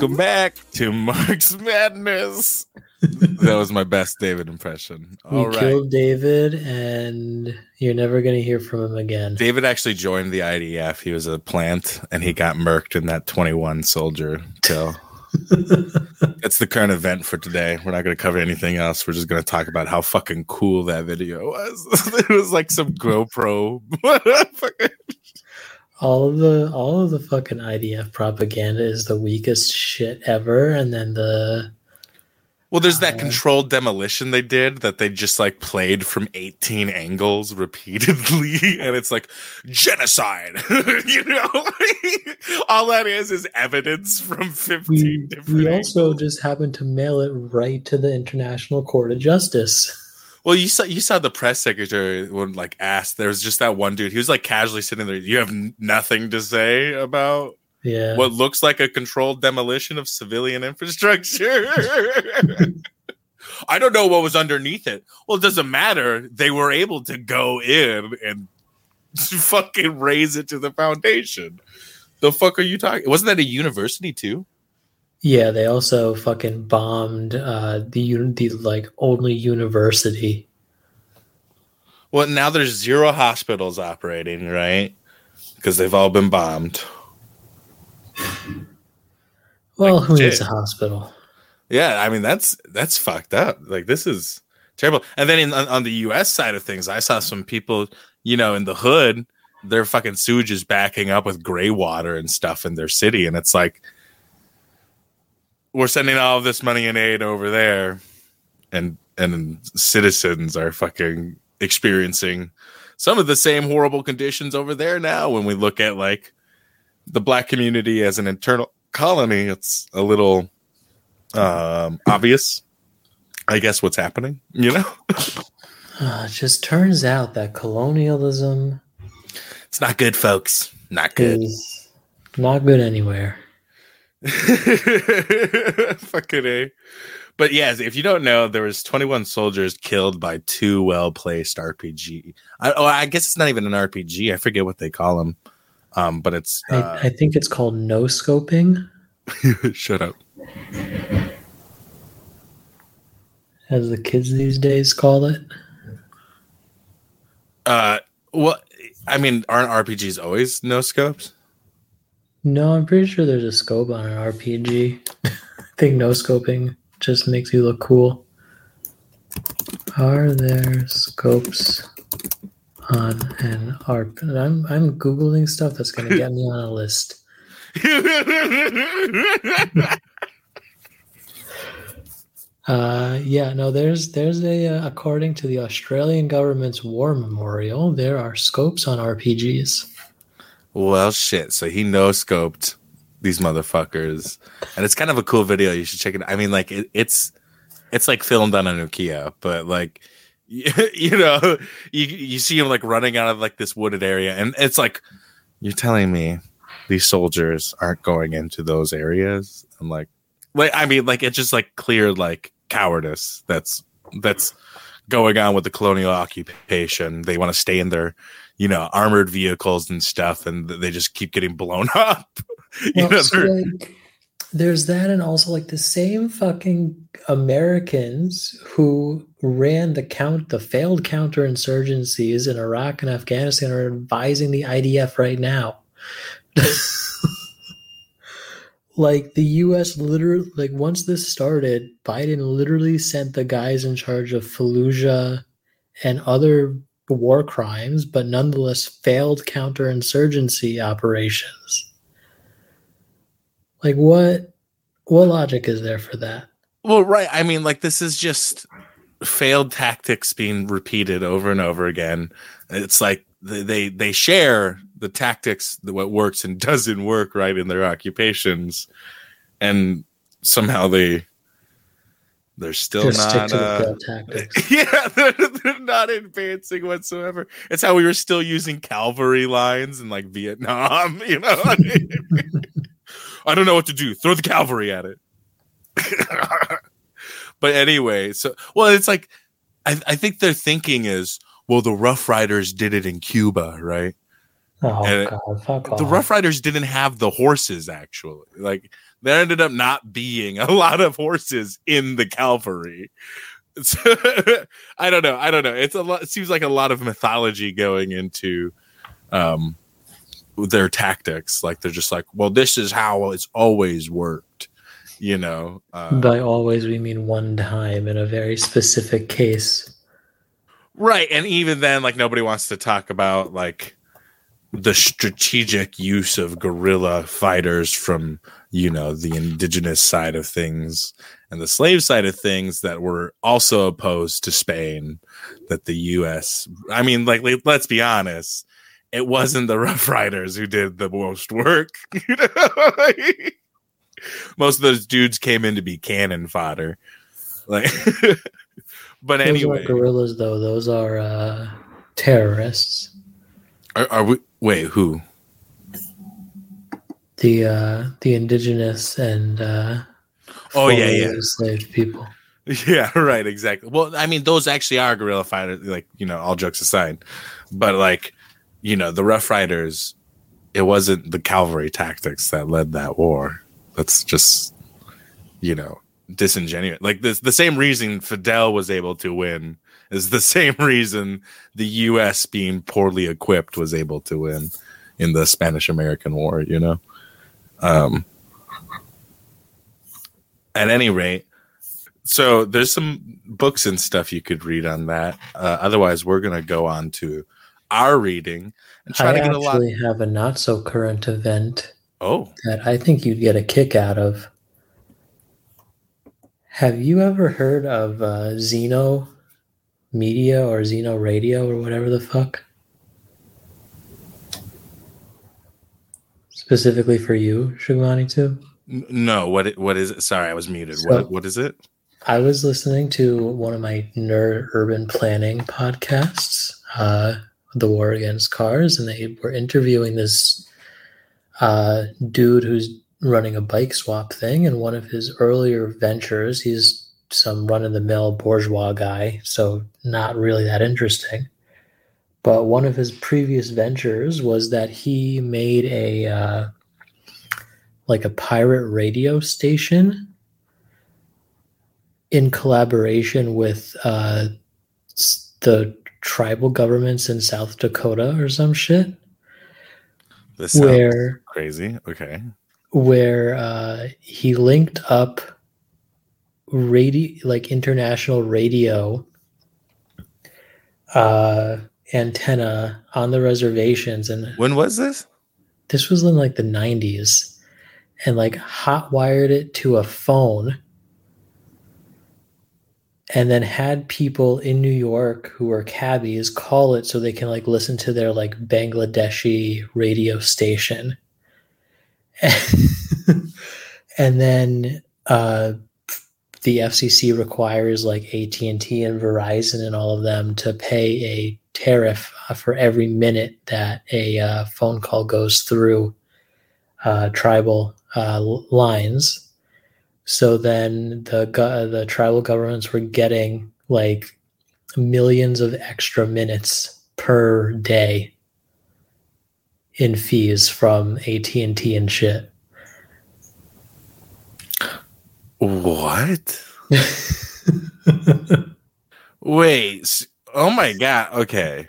Welcome back to Marx Madness. that was my best David impression. We All right. killed David, and you're never going to hear from him again. David actually joined the IDF. He was a plant and he got murked in that 21 soldier kill. That's the current event for today. We're not going to cover anything else. We're just going to talk about how fucking cool that video was. it was like some GoPro. All of the all of the fucking IDF propaganda is the weakest shit ever, and then the well, there's that Uh, controlled demolition they did that they just like played from 18 angles repeatedly, and it's like genocide. you know, all that is is evidence from 15 we different. we angles. also just happened to mail it right to the International Court of Justice. Well, you saw you saw the press secretary when like asked. There was just that one dude. He was like casually sitting there. You have nothing to say about Yeah, what looks like a controlled demolition of civilian infrastructure. I don't know what was underneath it. Well, it doesn't matter. They were able to go in and fucking raze it to the foundation. The fuck are you talking? Wasn't that a university too? Yeah. They also fucking bombed uh, the the like only university. Well, now there's zero hospitals operating, right? Because they've all been bombed. Well, Like, who needs a hospital? Yeah, I mean that's that's fucked up. Like this is terrible. And then in, on, on the U.S. side of things, I saw some people, you know, in the hood, their fucking sewage is backing up with gray water and stuff in their city, and it's like we're sending all of this money and aid over there, and and citizens are fucking experiencing some of the same horrible conditions over there now. When we look at like the black community as an internal colony, it's a little um obvious i guess what's happening you know Uh, it just turns out that colonialism it's not good folks not good is not good anywhere. fucking a. But yes if you don't know there was 21 soldiers killed by two well-placed rpg I, oh i guess it's not even an rpg i forget what they call them um but it's uh, I, I think it's called no scoping, shut up. As the kids these days call it. uh well i mean aren't rpgs always no scopes No, I'm pretty sure there's a scope on an RPG. I think no scoping just makes you look cool. Are there scopes on an RP? and I'm I'm googling stuff that's gonna get me on a list. Uh, yeah, no, there's there's a uh, according to the Australian government's war memorial, there are scopes on RPGs. Well, shit. So he no scoped these motherfuckers, and it's kind of a cool video. You should check it. I mean, like it, it's it's like filmed on a Nokia, but like you, you know, you you see him like running out of like this wooded area, and it's like you're telling me these soldiers aren't going into those areas. I'm like, like I mean, like it's just like clear like cowardice. That's that's going on with the colonial occupation. They want to stay in their you know, armored vehicles and stuff, and they just keep getting blown up. you Well, know, so, like, there's that, and also like the same fucking Americans who ran the count, the failed counterinsurgencies in Iraq and Afghanistan are advising the IDF right now. like the U.S. literally, like once this started, Biden literally sent the guys in charge of Fallujah and other war crimes, but nonetheless failed counterinsurgency operations. Like what what logic is there for that? well, right. I mean, like this is just failed tactics being repeated over and over again. It's like they they, share the tactics, the, what works and doesn't work, right, in their occupations, and somehow they they're still Just not. Uh, yeah, they're, they're not advancing whatsoever. It's how we were still using cavalry lines in like Vietnam, you know. I don't know what to do. Throw the cavalry at it. but anyway, so well, it's like I, I think their thinking is, well, the Rough Riders did it in Cuba, right? Oh god, fuck off. the Rough Riders didn't have the horses actually. Like there ended up not being a lot of horses in the cavalry. So, I don't know. I don't know. It's a lot. It seems like a lot of mythology going into um their tactics. Like they're just like, well, this is how it's always worked. You know. Uh, By always we mean one time in a very specific case. Right. And even then, like nobody wants to talk about like the strategic use of guerrilla fighters from, you know, the indigenous side of things and the slave side of things that were also opposed to Spain, that the US I mean, like let's be honest, it wasn't the Rough Riders who did the most work. You know? Like, most of those dudes came in to be cannon fodder. Like but Those anyway. aren't though, those are uh terrorists. Are, are we? Wait, who? The uh the indigenous and uh Oh, yeah, yeah. enslaved people. Yeah, right, exactly. Well, I mean, those actually are guerrilla fighters. Like, you know, all jokes aside, but like, you know, the Rough Riders, it wasn't the cavalry tactics that led that war. That's just, you know, disingenuous. Like this, the same reason Fidel was able to win is the same reason the U.S. being poorly equipped was able to win in the Spanish American War. You know. Um. At any rate, so there's some books and stuff you could read on that. Uh, otherwise, we're gonna go on to our reading and try I to get a lot. I actually have a not so current event Oh, that I think you'd get a kick out of. Have you ever heard of uh, Zeno Media or Zeno Radio or whatever the fuck? Specifically for you, Shugmani too. no. What? What is it? Sorry, I was muted. So- what? What is it? I was listening to one of my nerd urban planning podcasts, uh, The War Against Cars, and they were interviewing this uh, dude who's running a bike swap thing. And one of his earlier ventures, he's some run of the mill bourgeois guy, so not really that interesting. But one of his previous ventures was that he made a uh, like a pirate radio station in collaboration with uh, the tribal governments in South Dakota or some shit, This where crazy. Okay. where uh, he linked up radio like international radio uh, antenna on the reservations, and When was this? this was in like the 90s and like hot wired it to a phone and then had people in New York who were cabbies call it so they can like listen to their like Bangladeshi radio station. and then uh the FCC requires like AT&T and Verizon and all of them to pay a tariff uh, for every minute that a uh, phone call goes through uh, tribal uh, lines. So then the go- the tribal governments were getting like millions of extra minutes per day in fees from AT&T and shit. What? Wait. Oh my god. Okay.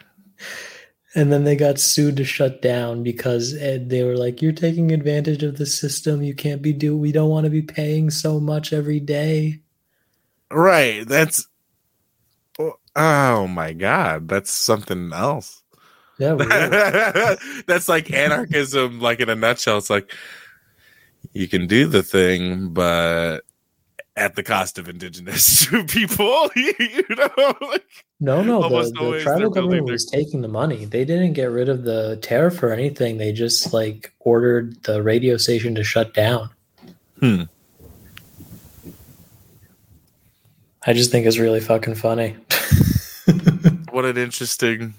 And then they got sued to shut down because eh, they were like, "You're taking advantage of the system. You can't be do. We don't want to be paying so much every day." Right. That's. Oh, my god. That's something else. Yeah, weird. That's like anarchism, like in a nutshell. It's like you can do the thing, but at the cost of indigenous people. you know, like, no, no. The, the tribal government their- was taking the money. They didn't get rid of the tariff or anything. They just like ordered the radio station to shut down. Hmm. I just think it's really fucking funny. what an interesting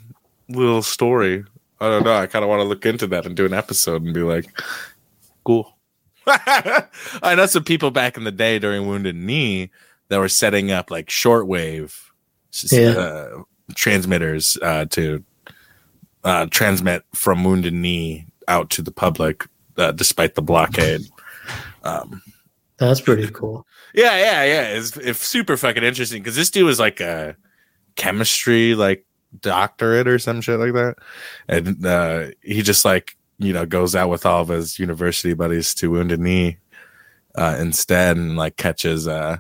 little story. I don't know. I kind of want to look into that and do an episode and be like, cool. I know some people back in the day during Wounded Knee that were setting up like shortwave Yeah. uh, transmitters uh, to uh, transmit from Wounded Knee out to the public, uh, despite the blockade. Um, That's pretty cool. yeah, yeah, yeah. It's, it's super fucking interesting because this dude was like a chemistry like doctorate or some shit like that, and uh, he just like you know goes out with all of his university buddies to Wounded Knee uh, instead, and like catches uh,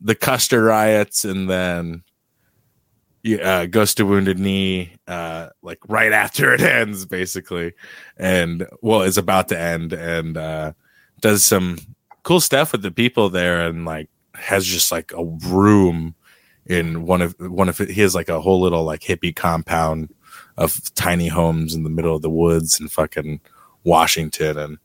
the Custer riots, and then uh, goes to Wounded Knee uh, like right after it ends, basically, and well, it's about to end, and uh, does some cool stuff with the people there, and like has just like a room in one of one of he has like a whole little like hippie compound of tiny homes in the middle of the woods in fucking Washington. And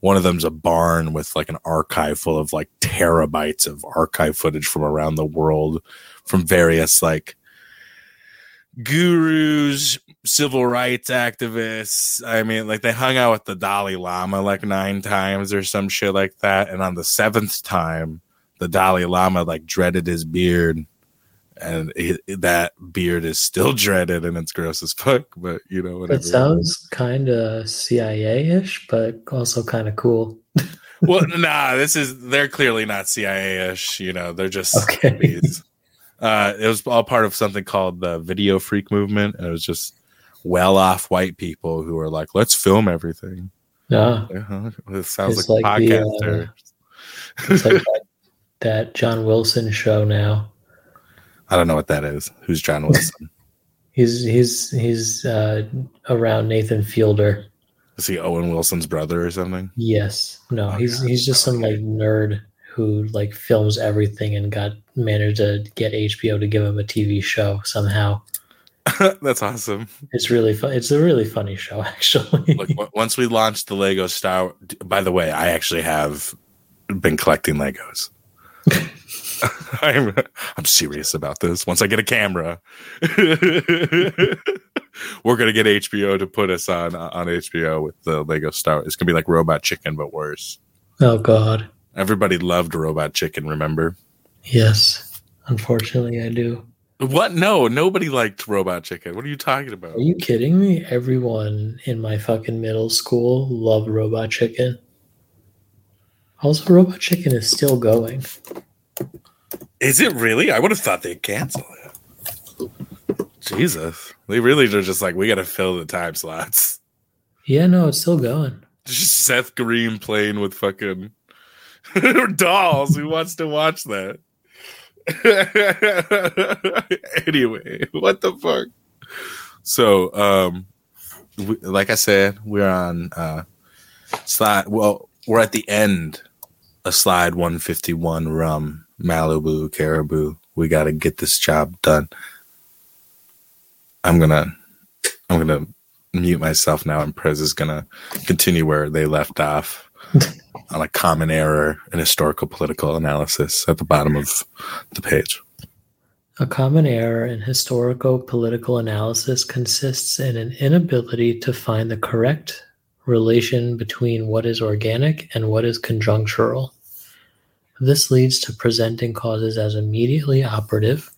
one of them's a barn with like an archive full of like terabytes of archive footage from around the world from various like gurus civil rights activists. I mean like they hung out with the dalai lama like nine times or some shit like that. And on the seventh time the dalai lama like dreaded his beard and it, that beard is still dreaded and it's gross as fuck. But you know, whatever. It sounds kind of CIA ish, but also kind of cool. well, nah, this is they're clearly not CIA ish. You know, they're just okay. Uh, it was all part of something called the Video Freak Movement, and it was just well-off white people who were like, "Let's film everything." Yeah, uh-huh. it sounds it's like, like a. The, uh, it's like that, that John Wilson show now. I don't know what that is. Who's John Wilson? he's he's he's uh, around Nathan Fielder. Is he Owen Wilson's brother or something? Yes. No, oh, he's God. he's just some like nerd who like films everything and got managed to get HBO to give him a TV show somehow. That's awesome. It's really fun. It's a really funny show, actually. Look, once we launched the Lego Star, by the way, I actually have been collecting Legos. I'm I'm serious about this. Once I get a camera, we're gonna get HBO to put us on on HBO with the Lego Star. It's gonna be like Robot Chicken, but worse. Oh God! Everybody loved Robot Chicken. Remember? Yes. Unfortunately, I do. What? No, nobody liked Robot Chicken. What are you talking about? Are you kidding me? Everyone in my fucking middle school loved Robot Chicken. Also, Robot Chicken is still going. Is it really? I would have thought they'd cancel it. Jesus. They really are just like, we got to fill the time slots. Yeah, no, it's still going. Just Seth Green playing with fucking dolls. Who wants to watch that? anyway, what the fuck? So, um, we, like I said, we're on uh, slide. Well, we're at the end of slide 151 rum Malibu, Caribou. We got to get this job done. I'm gonna, I'm gonna mute myself now, and Prez is gonna continue where they left off on a common error in historical political analysis at the bottom of the page. A common error in historical political analysis consists in an inability to find the correct relation between what is organic and what is conjunctural. This leads to presenting causes as immediately operative,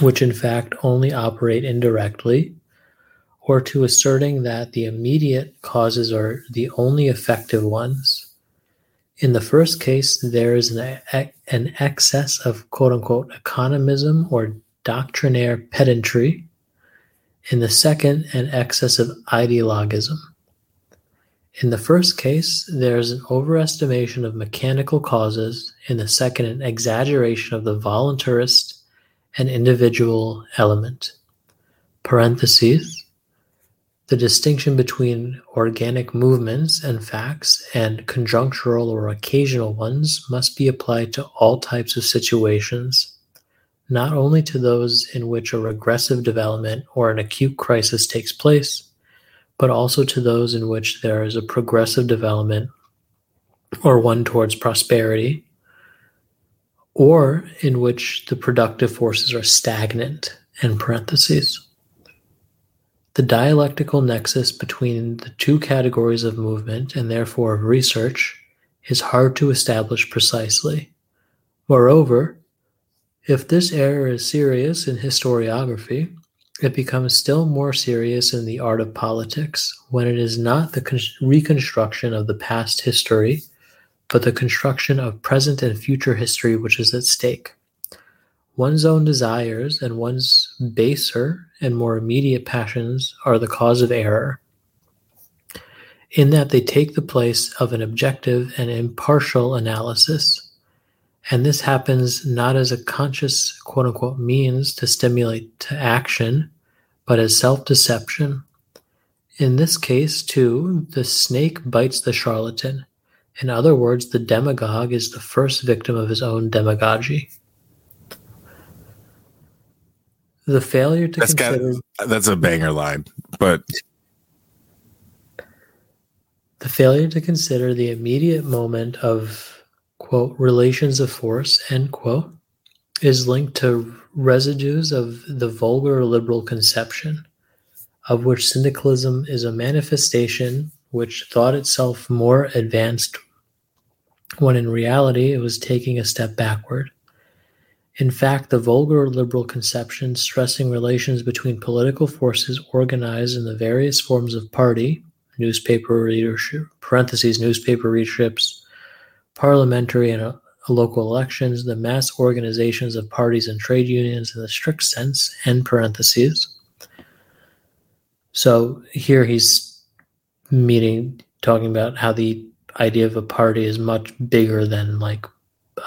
which in fact only operate indirectly, or to asserting that the immediate causes are the only effective ones. In the first case, there is an, an excess of quote unquote economism or doctrinaire pedantry. In the second, an excess of ideologism. In the first case, there is an overestimation of mechanical causes, in the second, an exaggeration of the voluntarist and individual element. Parentheses. The distinction between organic movements and facts and conjunctural or occasional ones must be applied to all types of situations, not only to those in which a regressive development or an acute crisis takes place but also to those in which there is a progressive development or one towards prosperity, or in which the productive forces are stagnant, in parentheses. The dialectical nexus between the two categories of movement and therefore of research is hard to establish precisely. Moreover, if this error is serious in historiography, it becomes still more serious in the art of politics when it is not the con- reconstruction of the past history, but the construction of present and future history which is at stake. One's own desires and one's baser and more immediate passions are the cause of error, in that they take the place of an objective and impartial analysis. And this happens not as a conscious quote unquote means to stimulate to action, but as self deception. In this case, too, the snake bites the charlatan. In other words, the demagogue is the first victim of his own demagogy. The failure to That's consider got, that's a banger line, but the failure to consider the immediate moment of quote relations of force end quote is linked to residues of the vulgar liberal conception of which syndicalism is a manifestation which thought itself more advanced when in reality it was taking a step backward. In fact, the vulgar liberal conception stressing relations between political forces organized in the various forms of party, newspaper readership, parentheses, newspaper readerships, parliamentary and uh, local elections, the mass organizations of parties and trade unions in the strict sense, end parentheses. So here he's meeting, talking about how the idea of a party is much bigger than like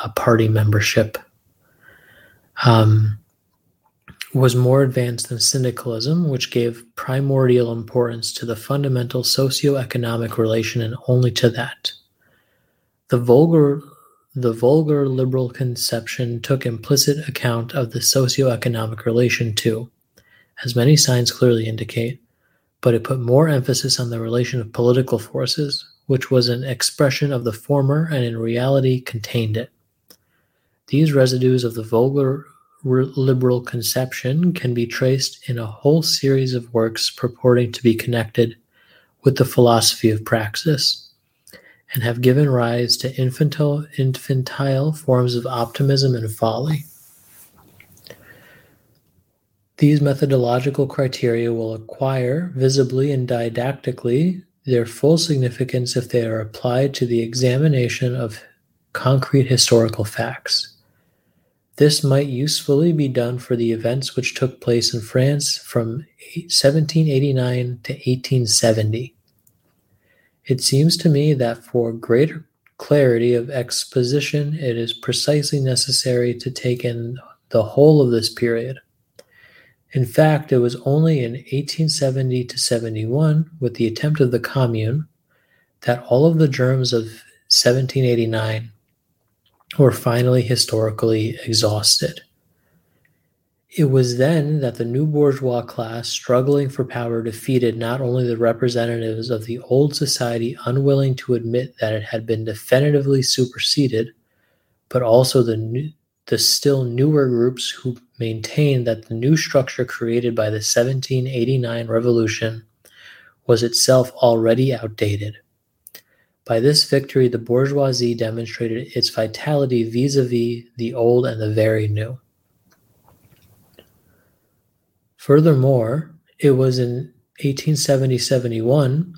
a party membership um, was more advanced than syndicalism, which gave primordial importance to the fundamental socio-economic relation and only to that. The vulgar the vulgar liberal conception took implicit account of the socio-economic relation too, as many signs clearly indicate, but it put more emphasis on the relation of political forces, which was an expression of the former and in reality contained it. These residues of the vulgar liberal conception can be traced in a whole series of works purporting to be connected with the philosophy of praxis and have given rise to infantile, infantile forms of optimism and folly. These methodological criteria will acquire visibly and didactically their full significance if they are applied to the examination of concrete historical facts. This might usefully be done for the events which took place in France from 1789 to 1870. It seems to me that for greater clarity of exposition, it is precisely necessary to take in the whole of this period. In fact, it was only in 1870 to 71, with the attempt of the Commune, that all of the germs of 1789 were finally historically exhausted. It was then that the new bourgeois class, struggling for power, defeated not only the representatives of the old society unwilling to admit that it had been definitively superseded, but also the new, the still newer groups who maintained that the new structure created by the 1789 revolution was itself already outdated. By this victory, the bourgeoisie demonstrated its vitality vis a vis the old and the very new. Furthermore, it was in 1870 71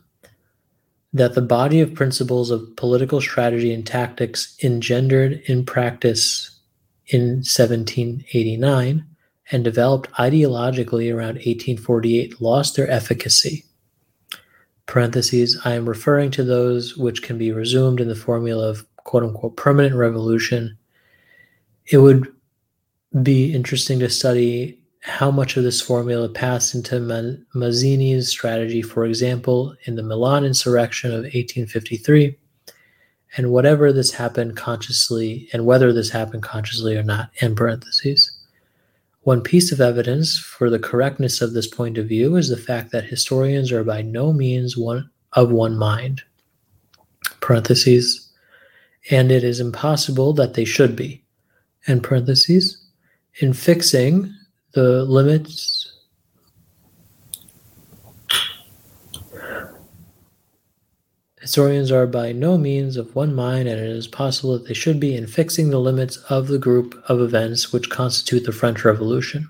that the body of principles of political strategy and tactics engendered in practice in 1789 and developed ideologically around 1848 lost their efficacy parentheses, I am referring to those which can be resumed in the formula of quote unquote permanent revolution. It would be interesting to study how much of this formula passed into Mazzini's strategy, for example, in the Milan insurrection of 1853, and whatever this happened consciously, and whether this happened consciously or not, in parentheses. One piece of evidence for the correctness of this point of view is the fact that historians are by no means one of one mind. Parentheses, and it is impossible that they should be. In parentheses, in fixing the limits Historians are by no means of one mind, and it is possible that they should be in fixing the limits of the group of events which constitute the French Revolution.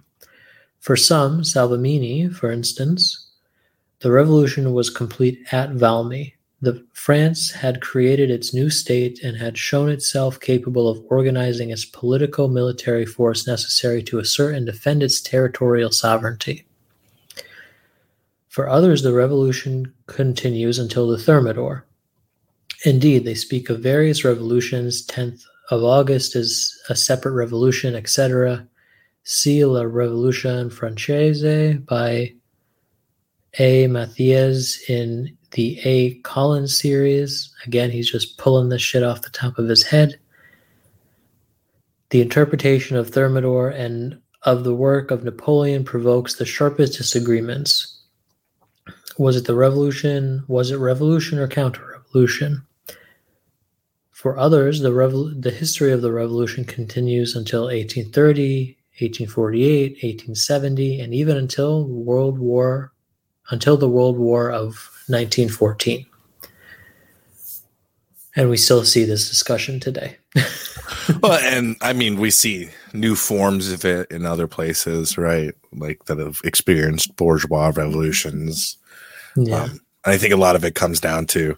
For some, Salvemini, for instance, the revolution was complete at Valmy. The France had created its new state and had shown itself capable of organizing its political military force necessary to assert and defend its territorial sovereignty. For others, the revolution continues until the Thermidor. Indeed, they speak of various revolutions. 10th of August is a separate revolution, etc. See La Révolution Française by A. Mathiez in the A. Colin series. Again, he's just pulling this shit off the top of his head. The interpretation of Thermidor and of the work of Napoleon provokes the sharpest disagreements. Was it the revolution? Was it revolution or counter revolution? For others, the, revol- the history of the revolution continues until 1830, 1848, 1870, and even until World War, until the World War of 1914. And we still see this discussion today. well, and I mean, we see new forms of it in other places, right? Like that have experienced bourgeois revolutions. Yeah. Um, I think a lot of it comes down to,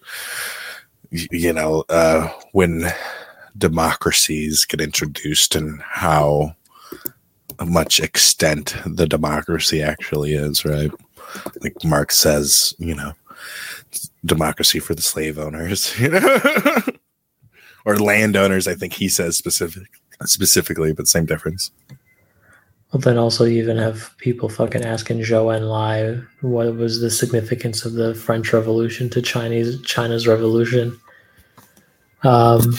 you know, uh, when democracies get introduced and how much extent the democracy actually is, right? Like Marx says, you know, democracy for the slave owners, you know, or landowners. I think he says specific specifically, but same difference. Well, then also you even have people fucking asking Zhou Enlai what was the significance of the French Revolution to Chinese China's Revolution. Um,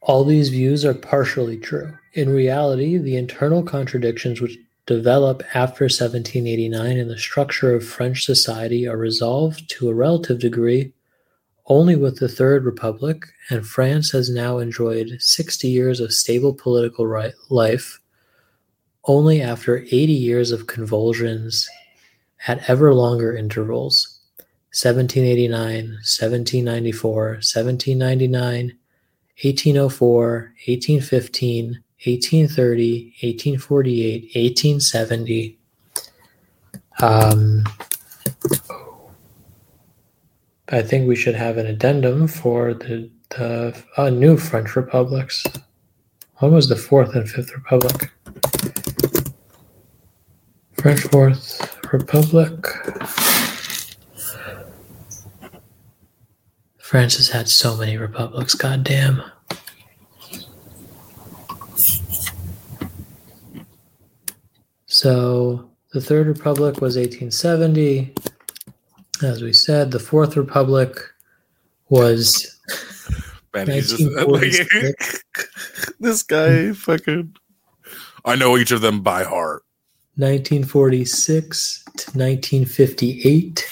all these views are partially true. In reality, the internal contradictions which develop after 1789 in the structure of French society are resolved to a relative degree only with the Third Republic, and France has now enjoyed 60 years of stable political right, life, only after 80 years of convulsions at ever longer intervals. 1789, 1794, 1799, 1804, 1815, 1830, 1848, 1870. Um, I think we should have an addendum for the, the uh, new French republics. When was the Fourth and Fifth Republic? French Fourth Republic. France has had so many republics, goddamn. So the Third Republic was 1870 as we said, the Fourth Republic was. Man, just, like, this guy fucking. I know each of them by heart. 1946 to 1958.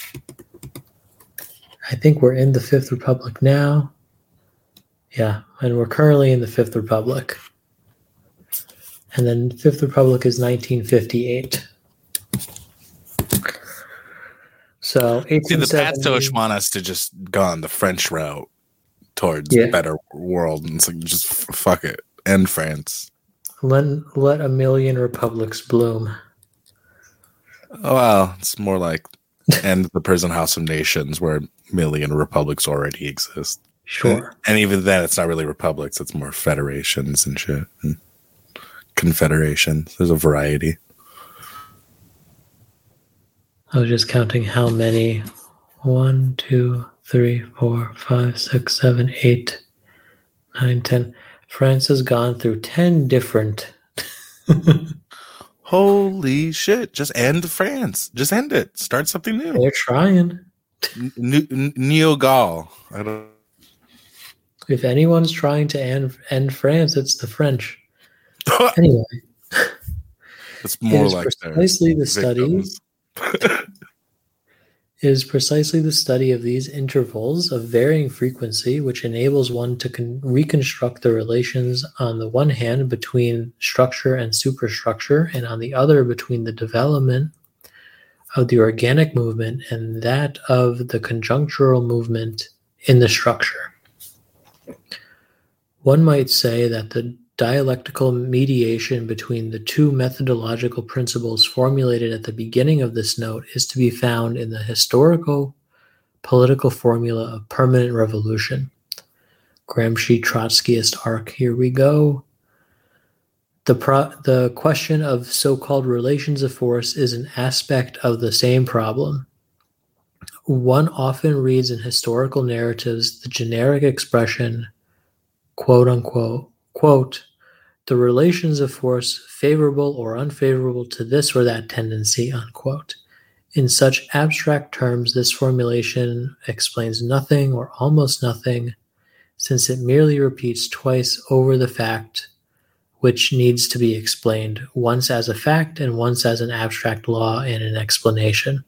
I think we're in the Fifth Republic now. Yeah, and we're currently in the Fifth Republic. And then Fifth Republic is 1958. So See, the Patosh want us to just go on the French route towards yeah. a better world, and so just fuck it, end France. Let let a million republics bloom. Oh, well, it's more like end the prison house of nations, where a million republics already exist. Sure. And, and even then, it's not really republics; it's more federations and shit, and confederations. There's a variety. I was just counting how many. One, two, three, four, five, six, seven, eight, nine, ten. France has gone through 10 different. Holy shit. Just end France. Just end it. Start something new. They're trying. Neo Gaul. I don't. If anyone's trying to end, end France, it's the French. anyway. It's more like precisely the study is precisely the study of these intervals of varying frequency which enables one to con- reconstruct the relations on the one hand between structure and superstructure and on the other between the development of the organic movement and that of the conjunctural movement in the structure. One might say that the dialectical mediation between the two methodological principles formulated at the beginning of this note is to be found in the historical political formula of permanent revolution. Gramsci Trotskyist arc, here we go. The, pro- the question of so called relations of force is an aspect of the same problem. One often reads in historical narratives the generic expression, quote unquote, quote, the relations of force favorable or unfavorable to this or that tendency, unquote. In such abstract terms, this formulation explains nothing or almost nothing, since it merely repeats twice over the fact which needs to be explained, once as a fact and once as an abstract law and an explanation.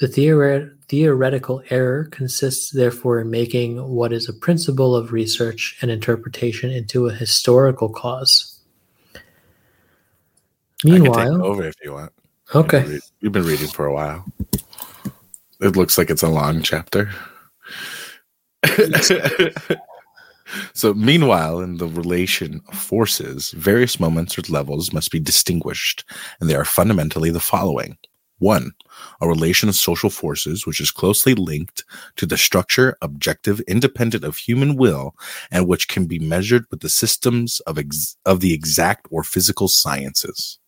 The theoret- theoretical error consists therefore in making what is a principle of research and interpretation into a historical cause. Meanwhile, over if you want. Okay. You've been reading for a while. It looks like it's a long chapter. so, meanwhile, in the relation of forces, various moments or levels must be distinguished, and they are fundamentally the following one, a relation of social forces which is closely linked to the structure, objective, independent of human will, and which can be measured with the systems of, ex- of the exact or physical sciences.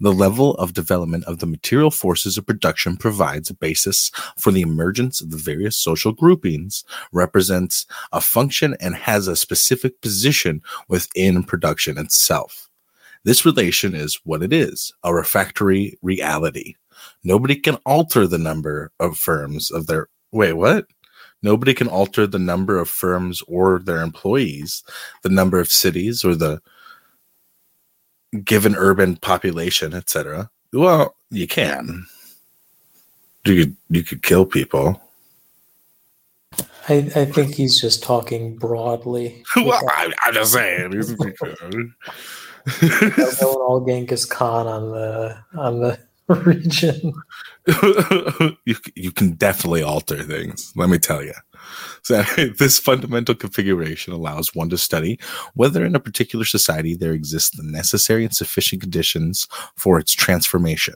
The level of development of the material forces of production provides a basis for the emergence of the various social groupings, represents a function, and has a specific position within production itself. This relation is what it is a refractory reality. Nobody can alter the number of firms of their. Wait, what? Nobody can alter the number of firms or their employees, the number of cities, or the given urban population, etc. Well, you can. You could you could kill people. I, I think he's just talking broadly. well, I, am just saying. going all Genghis Khan on the on the region. you you can definitely alter things. Let me tell you. So this fundamental configuration allows one to study whether in a particular society there exist the necessary and sufficient conditions for its transformation.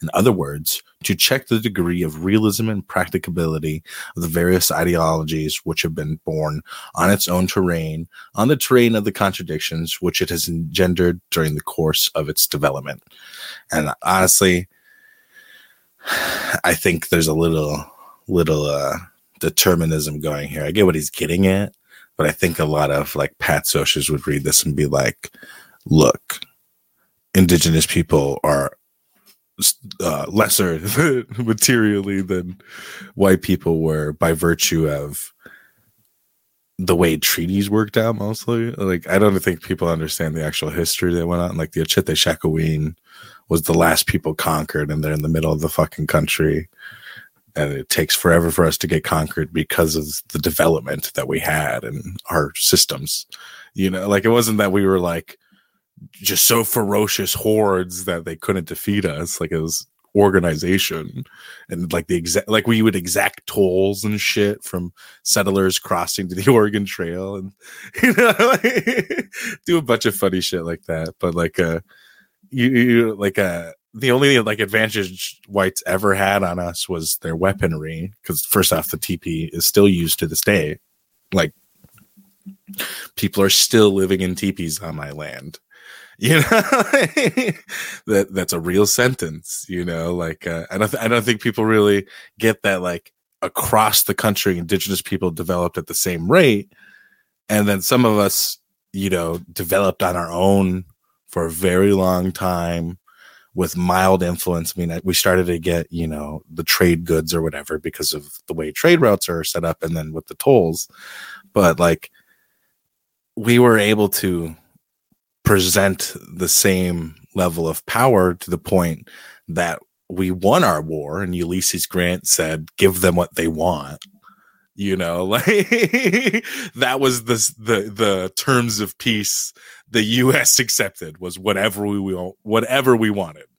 In other words, to check the degree of realism and practicability of the various ideologies which have been born on its own terrain, on the terrain of the contradictions which it has engendered during the course of its development. And honestly, I think there's a little, little, uh, determinism going here. I get what he's getting at, but I think a lot of like Pat Socials would read this and be like, look, indigenous people are uh, lesser materially than white people were by virtue of the way treaties worked out mostly. Like, I don't think people understand the actual history that went on. Like, the Oceti Sakowin was the last people conquered, and they're in the middle of the fucking country and it takes forever for us to get conquered because of the development that we had and our systems. You know, like it wasn't that we were like just so ferocious hordes that they couldn't defeat us. Like was organization and like the exact like we would exact tolls and shit from settlers crossing to the Oregon Trail and you know do a bunch of funny shit like that. But like uh you, you like uh the only like advantage whites ever had on us was their weaponry because first off the tp is still used to this day like people are still living in teepees on my land you know that that's a real sentence you know like uh, I don't th- I don't think people really get that like across the country indigenous people developed at the same rate and then some of us you know developed on our own for a very long time with mild influence. I mean, we started to get, you know, the trade goods or whatever because of the way trade routes are set up and then with the tolls. But like, we were able to present the same level of power to the point that we won our war and Ulysses Grant said, give them what they want. You know, like that was the the the terms of peace the U.S. accepted was whatever we want, whatever we wanted.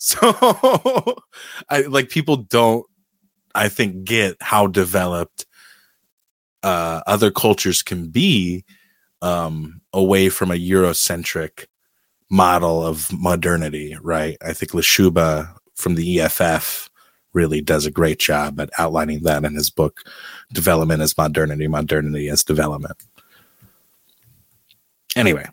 So, I like people don't, I think, get how developed uh, other cultures can be um, away from a Eurocentric model of modernity, right? I think Lashuba from the EFF really does a great job at outlining that in his book, Development as Modernity, Modernity as Development. Anyway,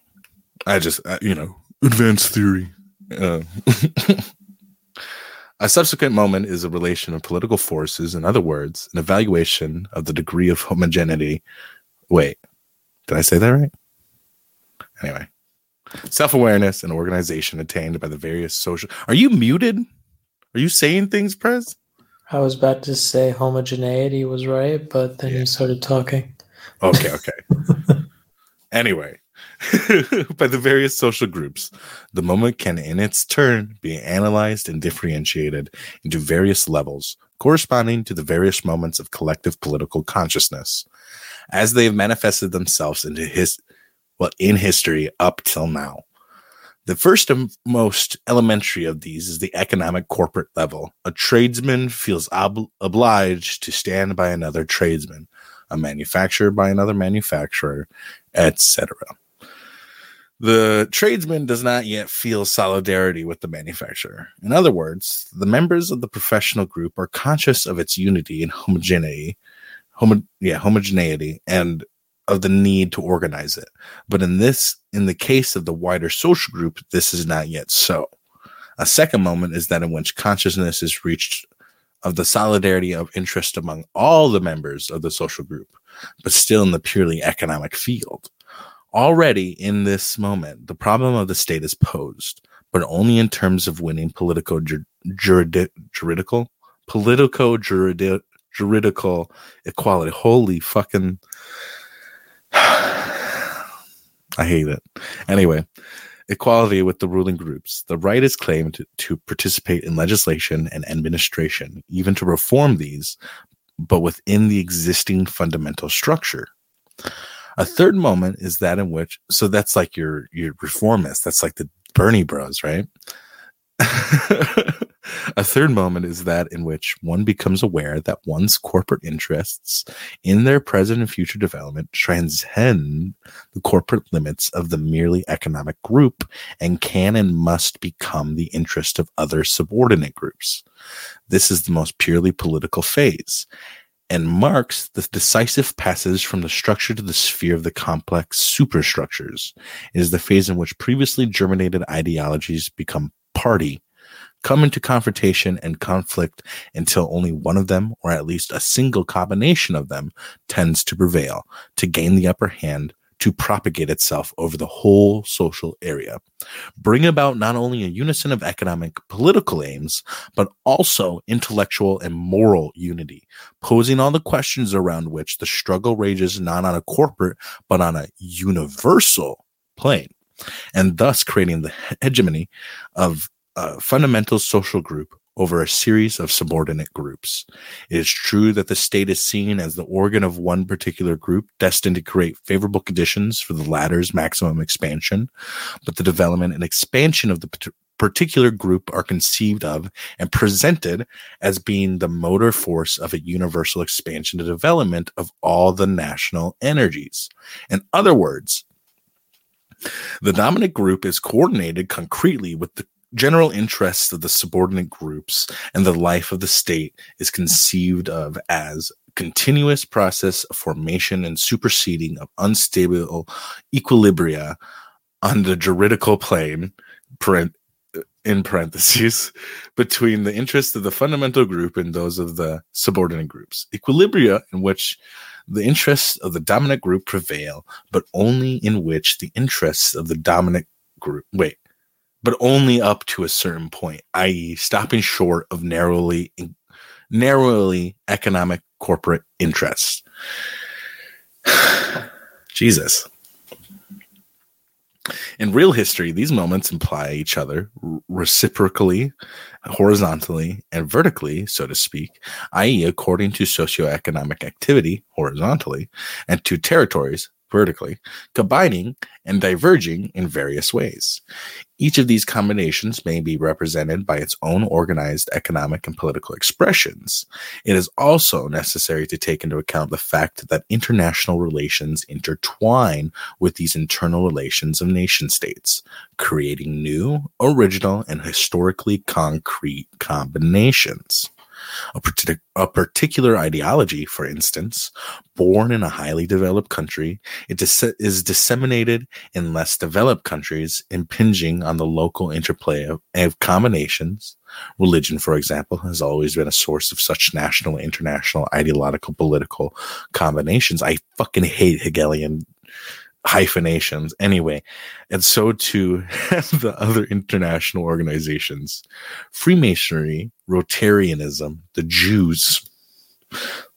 I just, uh, you know, advanced theory. Uh, a subsequent moment is a relation of political forces. In other words, an evaluation of the degree of homogeneity. Wait, did I say that right? Anyway, self awareness and organization attained by the various social. Are you muted? Are you saying things, Prez? I was about to say homogeneity was right, but then yeah. you started talking. Okay, okay. anyway, by the various social groups, the moment can in its turn be analyzed and differentiated into various levels corresponding to the various moments of collective political consciousness as they have manifested themselves into his well in history up till now. The first and most elementary of these is the economic corporate level. A tradesman feels ob- obliged to stand by another tradesman, a manufacturer by another manufacturer, etc. The tradesman does not yet feel solidarity with the manufacturer. In other words, the members of the professional group are conscious of its unity and homogeneity, homo- yeah, homogeneity and of the need to organize it. But in this, in the case of the wider social group, this is not yet so. A second moment is that in which consciousness is reached of the solidarity of interest among all the members of the social group, but still in the purely economic field. Already in this moment, the problem of the state is posed, but only in terms of winning political jur- juridi- juridical political juridi- juridical equality. Holy fucking I hate it. Anyway, equality with the ruling groups. The right is claimed to, participate in legislation and administration, even to reform these, but within the existing fundamental structure. A third moment is that in which, so that's like your your reformist. That's like the Bernie Bros, right? a third moment is that in which one becomes aware that one's corporate interests in their present and future development transcend the corporate limits of the merely economic group and can and must become the interest of other subordinate groups. This is the most purely political phase and marks the decisive passage from the structure to the sphere of the complex superstructures. It is the phase in which previously germinated ideologies become party come into confrontation and conflict until only one of them, or at least a single combination of them, tends to prevail, to gain the upper hand, to propagate itself over the whole social area, bring about not only a unison of economic political aims, but also intellectual and moral unity, posing all the questions around which the struggle rages not on a corporate, but on a universal plane and thus creating the hegemony of a fundamental social group over a series of subordinate groups. It is true that the state is seen as the organ of one particular group destined to create favorable conditions for the latter's maximum expansion, but the development and expansion of the particular group are conceived of and presented as being the motor force of a universal expansion and development of all the national energies. In other words, the dominant group is coordinated concretely with the general interests of the subordinate groups, and the life of the state is conceived of as continuous process of formation and superseding of unstable equilibria on the juridical plane in parentheses between the interests of the fundamental group and those of the subordinate groups. Equilibria in which the interests of the dominant group prevail, but only in which the interests of the dominant group wait, but only up to a certain point, i.e., stopping short of narrowly narrowly economic corporate interests. Jesus. In real history, these moments imply each other reciprocally, horizontally, and vertically, so to speak, i.e., according to socioeconomic activity, horizontally, and to territories, vertically, combining and diverging in various ways. Each of these combinations may be represented by its own organized economic and political expressions. It is also necessary to take into account the fact that international relations intertwine with these internal relations of nation states, creating new, original, and historically concrete combinations. A, partic- a, particular ideology, for instance, born in a highly developed country, it dis- is disseminated in less developed countries, impinging on the local interplay of, of combinations. Religion, for example, has always been a source of such national, international, ideological, political combinations. I fucking hate Hegelian hyphenations. Anyway and so too have the other international organizations. Freemasonry rotarianism the jews.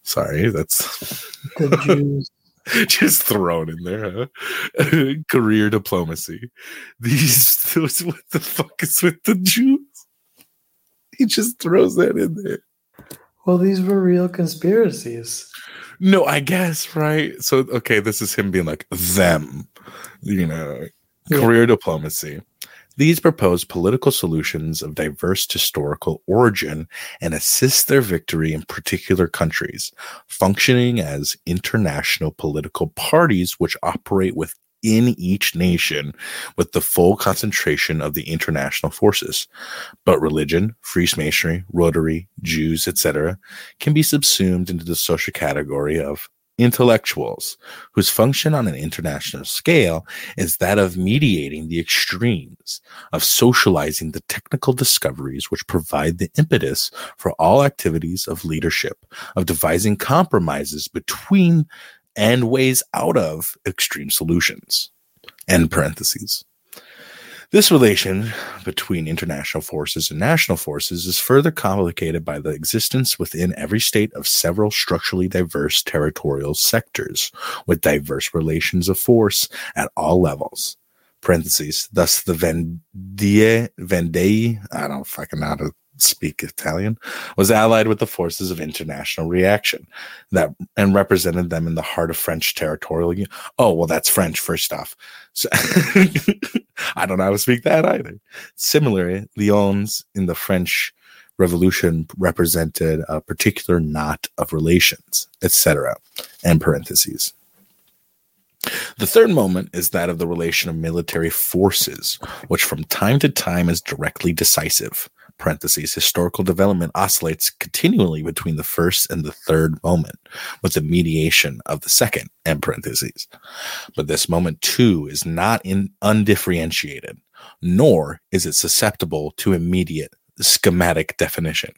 Sorry that's the jews. just thrown in there huh? career diplomacy. These those, what the fuck is with the jews? He just throws that in there. Well these were real conspiracies no, I guess, right? So, okay, this is him being like, them, you know, yeah. career diplomacy. These propose political solutions of diverse historical origin and assist their victory in particular countries, functioning as international political parties which operate with in each nation with the full concentration of the international forces. But religion, Freemasonry, Rotary, Jews, etc., can be subsumed into the social category of intellectuals, whose function on an international scale is that of mediating the extremes, of socializing the technical discoveries which provide the impetus for all activities of leadership, of devising compromises between and ways out of extreme solutions. End parentheses. This relation between international forces and national forces is further complicated by the existence within every state of several structurally diverse territorial sectors with diverse relations of force at all levels. Parentheses. Thus, the Vendée, Vendée, I don't fucking know how to speak Italian, was allied with the forces of international reaction that and represented them in the heart of French territorial. Oh, well, that's French, first off. So I don't know how to speak that either. Similarly, Lyons in the French Revolution represented a particular knot of relations, etc. And parentheses. The third moment is that of the relation of military forces, which from time to time is directly decisive parentheses, historical development oscillates continually between the first and the third moment, with the mediation of the second, end parentheses. But this moment too is not in undifferentiated, nor is it susceptible to immediate schematic definition.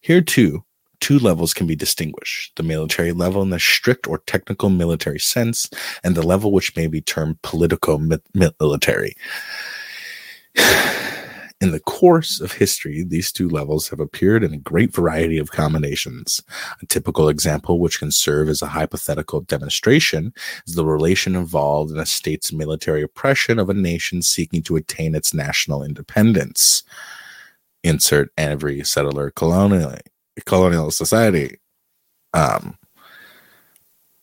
Here too, two levels can be distinguished the military level in the strict or technical military sense, and the level which may be termed politico military. In the course of history, these two levels have appeared in a great variety of combinations. A typical example, which can serve as a hypothetical demonstration, is the relation involved in a state's military oppression of a nation seeking to attain its national independence. Insert every settler colonial colonial society. Um,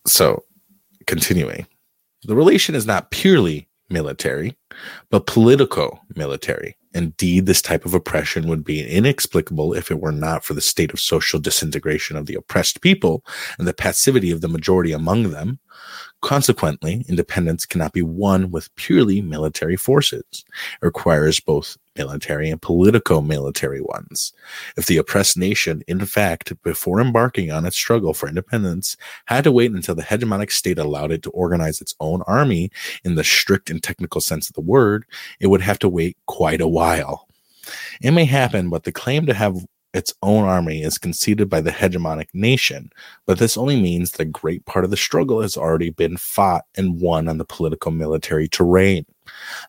so, continuing, the relation is not purely military, but politico military. Indeed, this type of oppression would be inexplicable if it were not for the state of social disintegration of the oppressed people and the passivity of the majority among them. Consequently, independence cannot be won with purely military forces. It requires both military and politico military ones. If the oppressed nation, in fact, before embarking on its struggle for independence, had to wait until the hegemonic state allowed it to organize its own army in the strict and technical sense of the word, it would have to wait quite a while. It may happen, but the claim to have its own army is conceded by the hegemonic nation, but this only means that great part of the struggle has already been fought and won on the political military terrain.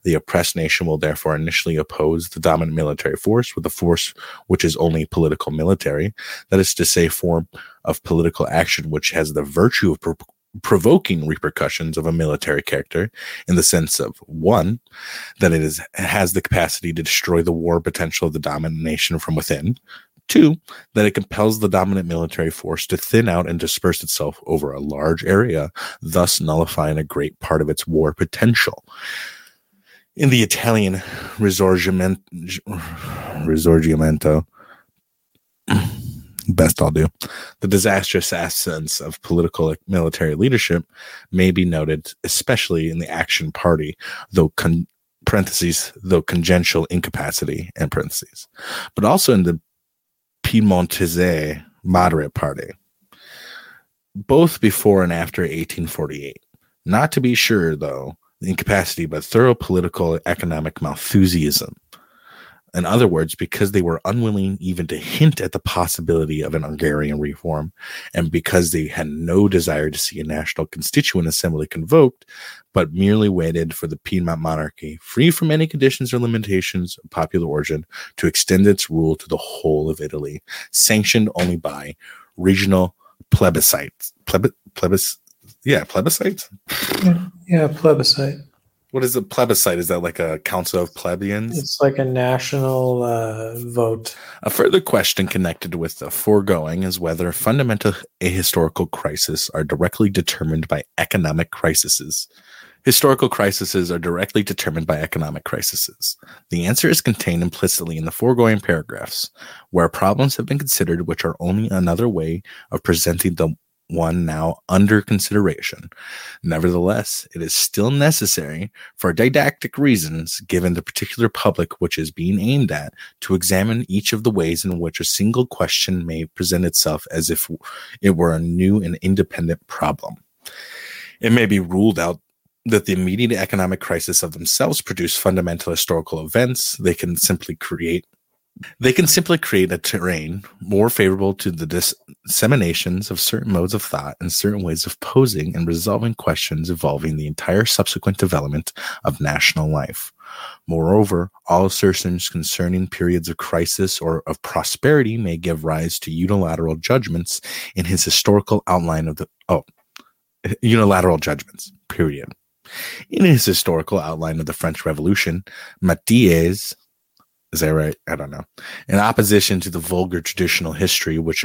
The oppressed nation will therefore initially oppose the dominant military force with a force which is only political military, that is to say, form of political action which has the virtue of pro- provoking repercussions of a military character in the sense of one, that it is has the capacity to destroy the war potential of the dominant nation from within, Two, that it compels the dominant military force to thin out and disperse itself over a large area, thus nullifying a great part of its war potential. In the Italian Risorgimento, best I'll do. The disastrous absence of political military leadership may be noted, especially in the Action Party, though con- parentheses, though congenital incapacity and parentheses, but also in the Piemontese Moderate Party, both before and after 1848. Not to be sure, though, incapacity, but thorough political economic Malthusianism in other words, because they were unwilling even to hint at the possibility of an agrarian reform, and because they had no desire to see a national constituent assembly convoked, but merely waited for the Piedmont monarchy, free from any conditions or limitations of popular origin, to extend its rule to the whole of Italy, sanctioned only by regional plebiscites. Pleb- plebis- yeah, plebiscites? Yeah, yeah plebiscite. What is a plebiscite? Is that like a council of plebeians? It's like a national uh, vote. A further question connected with the foregoing is whether fundamental ahistorical crises are directly determined by economic crises. Historical crises are directly determined by economic crises. The answer is contained implicitly in the foregoing paragraphs, where problems have been considered which are only another way of presenting the one now under consideration. Nevertheless, it is still necessary for didactic reasons, given the particular public which is being aimed at, to examine each of the ways in which a single question may present itself as if it were a new and independent problem. It may be ruled out that the immediate economic crisis of themselves produce fundamental historical events. They can simply create they can simply create a terrain more favorable to the disseminations of certain modes of thought and certain ways of posing and resolving questions involving the entire subsequent development of national life. Moreover, all assertions concerning periods of crisis or of prosperity may give rise to unilateral judgments in his historical outline of the oh unilateral judgments. Period. In his historical outline of the French Revolution, Mathiez is that right? I don't know. In opposition to the vulgar traditional history, which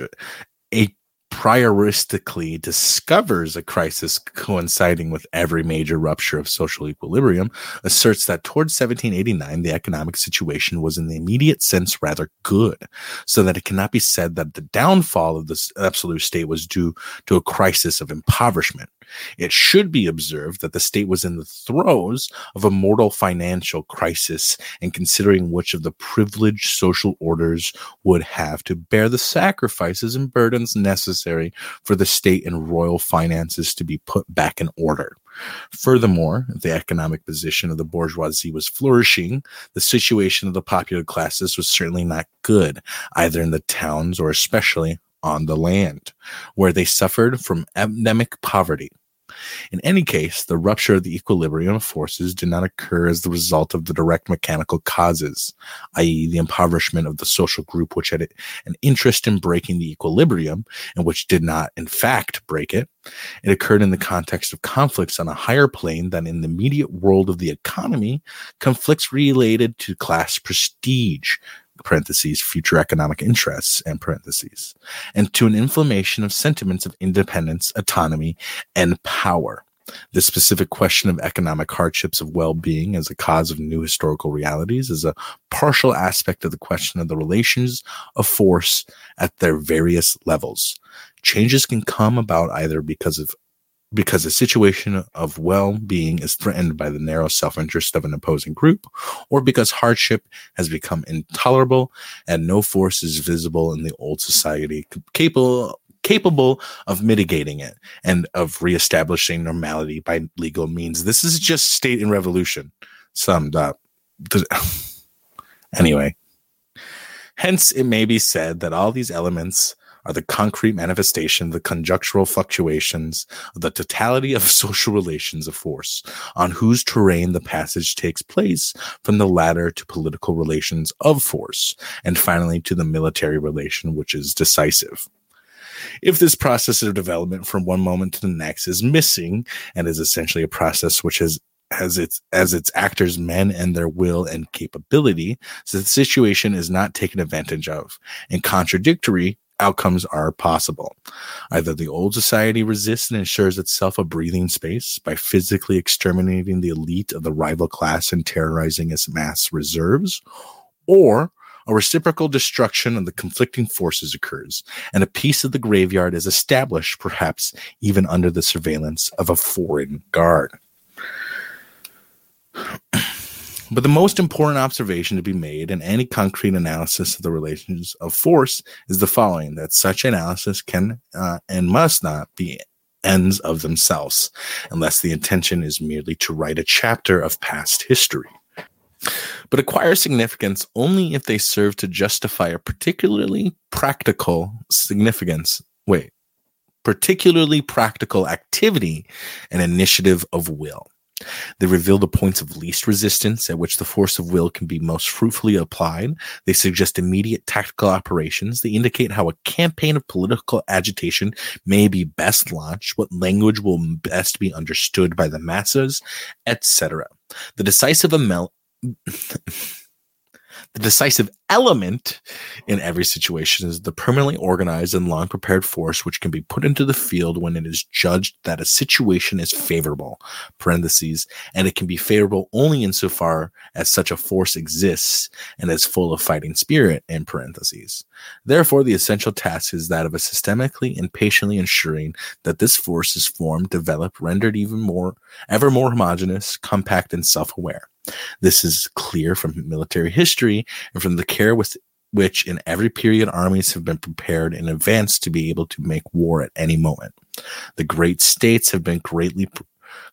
a prioristically discovers a crisis coinciding with every major rupture of social equilibrium, asserts that towards 1789 the economic situation was in the immediate sense rather good, so that it cannot be said that the downfall of the absolute state was due to a crisis of impoverishment. It should be observed that the state was in the throes of a mortal financial crisis, and considering which of the privileged social orders would have to bear the sacrifices and burdens necessary for the state and royal finances to be put back in order. Furthermore, the economic position of the bourgeoisie was flourishing, the situation of the popular classes was certainly not good, either in the towns or especially on the land, where they suffered from endemic poverty. In any case, the rupture of the equilibrium of forces did not occur as the result of the direct mechanical causes, i.e., the impoverishment of the social group which had an interest in breaking the equilibrium and which did not, in fact, break it. It occurred in the context of conflicts on a higher plane than in the immediate world of the economy, conflicts related to class prestige, parentheses, future economic interests, and parentheses, and to an inflammation of sentiments of independence, autonomy, and power. The specific question of economic hardships of well being as a cause of new historical realities is a partial aspect of the question of the relations of force at their various levels. Changes can come about either because of because a situation of well being is threatened by the narrow self interest of an opposing group, or because hardship has become intolerable and no force is visible in the old society capable capable of mitigating it and of reestablishing normality by legal means. This is just state and revolution summed up. anyway, hence it may be said that all these elements are the concrete manifestation, the conjunctural fluctuations of the totality of social relations of force, on whose terrain the passage takes place from the latter to political relations of force, and finally to the military relation, which is decisive. If this process of development from one moment to the next is missing and is essentially a process which has as its as its actors men and their will and capability so the situation is not taken advantage of and contradictory outcomes are possible either the old society resists and ensures itself a breathing space by physically exterminating the elite of the rival class and terrorizing its mass reserves or a reciprocal destruction of the conflicting forces occurs, and a piece of the graveyard is established, perhaps even under the surveillance of a foreign guard. But the most important observation to be made in any concrete analysis of the relations of force is the following that such analysis can uh, and must not be ends of themselves, unless the intention is merely to write a chapter of past history but acquire significance only if they serve to justify a particularly practical significance. Wait, particularly practical activity and initiative of will. They reveal the points of least resistance at which the force of will can be most fruitfully applied. They suggest immediate tactical operations. They indicate how a campaign of political agitation may be best launched, what language will best be understood by the masses, etc. The decisive amel- the decisive element in every situation is the permanently organized and long prepared force which can be put into the field when it is judged that a situation is favorable parentheses and it can be favorable only insofar as such a force exists and is full of fighting spirit in parentheses. Therefore the essential task is that of a systemically and patiently ensuring that this force is formed developed rendered even more ever more homogeneous compact and self-aware this is clear from military history and from the care with which in every period armies have been prepared in advance to be able to make war at any moment. The great states have been greatly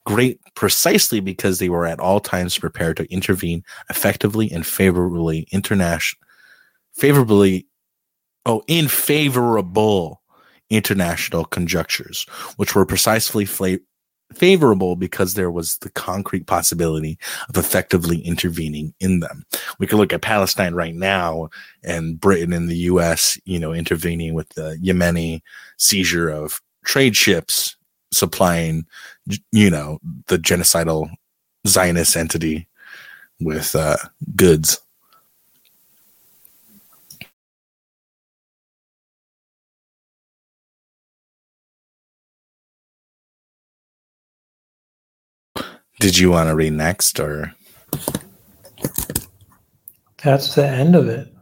great precisely because they were at all times prepared to intervene effectively and favorably international favorably oh in favorable international conjunctures which were precisely fla- favorable because there was the concrete possibility of effectively intervening in them. We could look at Palestine right now and Britain and the US, you know, intervening with the Yemeni seizure of trade ships supplying, you know, the genocidal Zionist entity with uh, goods. Did you want to read next or? That's the end of it.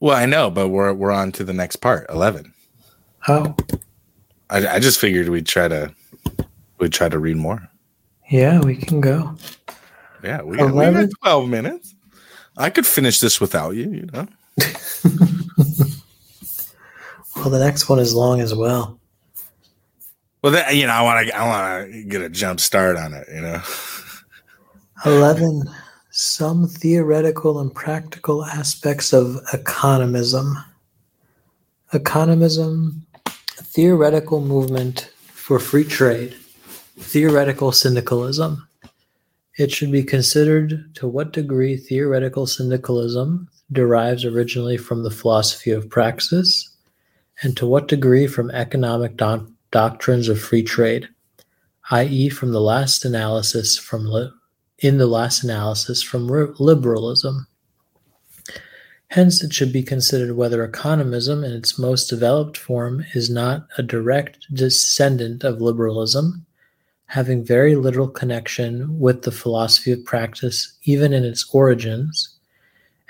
Well, I know, but we're we're on to the next part, eleven. Oh. I, I just figured we'd try to we'd try to read more. Yeah, we can go. Yeah, we got, we got twelve minutes. I could finish this without you, you know. well, the next one is long as well. Well, that, you know, I want to, I want to get a jump start on it. You know. Eleven. Some theoretical and practical aspects of economism. Economism, theoretical movement for free trade. Theoretical syndicalism. It should be considered to what degree theoretical syndicalism derives originally from the philosophy of praxis, and to what degree from economic don- doctrines of free trade, i.e., from the last analysis from li- in the last analysis from liberalism. Hence, it should be considered whether economism in its most developed form is not a direct descendant of liberalism, having very little connection with the philosophy of practice, even in its origins,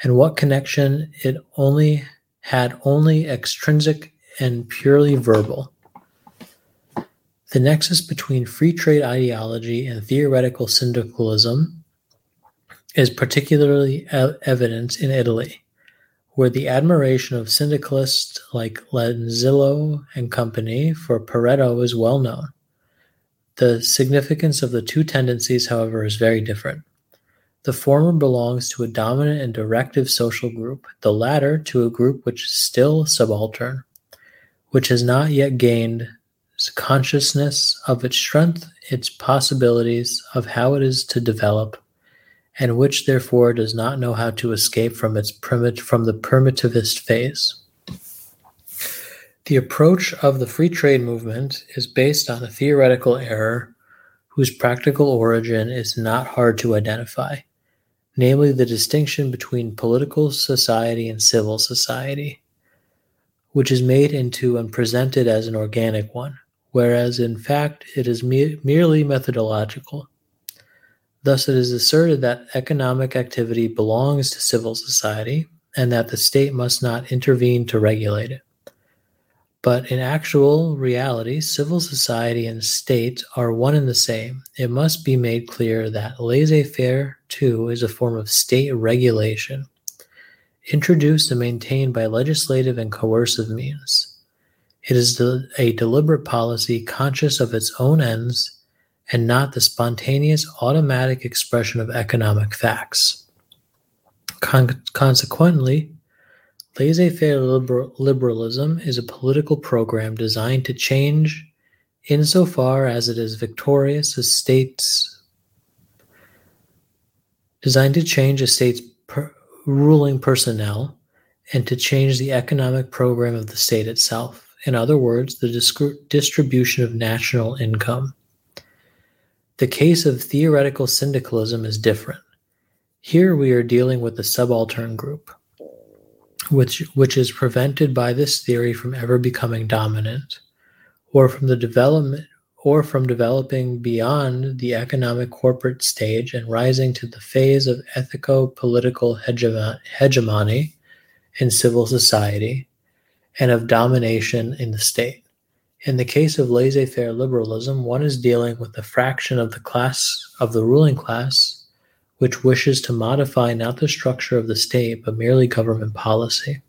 and what connection it only had only extrinsic and purely verbal. The nexus between free trade ideology and theoretical syndicalism is particularly evident in Italy, where the admiration of syndicalists like Lanzillo and company for Pareto is well known. The significance of the two tendencies, however, is very different. The former belongs to a dominant and directive social group, the latter to a group which is still subaltern, which has not yet gained consciousness of its strength, its possibilities, of how it is to develop, and which therefore does not know how to escape from its primit- from the primitivist phase. The approach of the free trade movement is based on a theoretical error whose practical origin is not hard to identify, namely the distinction between political society and civil society, which is made into and presented as an organic one, whereas in fact it is me- merely methodological. Thus, it is asserted that economic activity belongs to civil society and that the state must not intervene to regulate it. But in actual reality, civil society and state are one and the same. It must be made clear that laissez faire, too, is a form of state regulation, introduced and maintained by legislative and coercive means. It is a deliberate policy conscious of its own ends and not the spontaneous automatic expression of economic facts. Con- consequently, laissez faire liber- liberalism is a political program designed to change, insofar as it is victorious, a state's designed to change a state's per- ruling personnel and to change the economic program of the state itself. In other words, the disc- distribution of national income. The case of theoretical syndicalism is different. Here we are dealing with the subaltern group, which, which is prevented by this theory from ever becoming dominant, or from the development or from developing beyond the economic corporate stage and rising to the phase of ethico-political hegemony in civil society and of domination in the state. In the case of laissez-faire liberalism, one is dealing with a fraction of the class of the ruling class which wishes to modify not the structure of the state but merely government policy,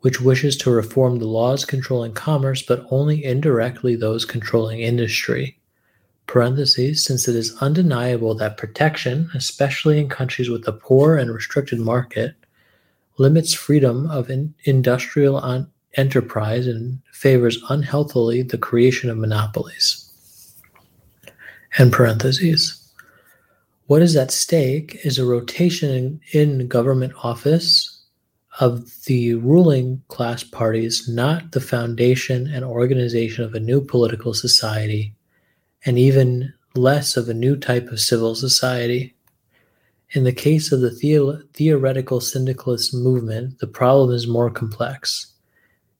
which wishes to reform the laws controlling commerce but only indirectly those controlling industry. Parentheses, since it is undeniable that protection, especially in countries with a poor and restricted market, limits freedom of in- industrial enterprise and favors unhealthily the creation of monopolies. And parentheses. What is at stake is a rotation in government office of the ruling class parties, not the foundation and organization of a new political society, and even less of a new type of civil society. In the case of the, the- theoretical syndicalist movement, the problem is more complex.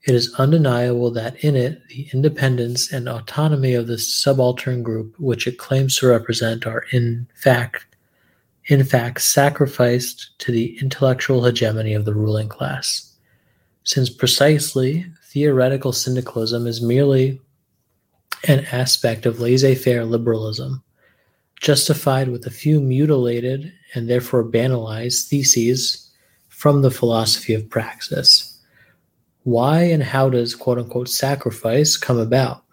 It is undeniable that in it, the independence and autonomy of the subaltern group which it claims to represent are in fact in fact sacrificed to the intellectual hegemony of the ruling class. Since precisely theoretical syndicalism is merely an aspect of laissez-faire liberalism, justified with a few mutilated and therefore banalized theses from the philosophy of praxis why and how does quote unquote sacrifice come about?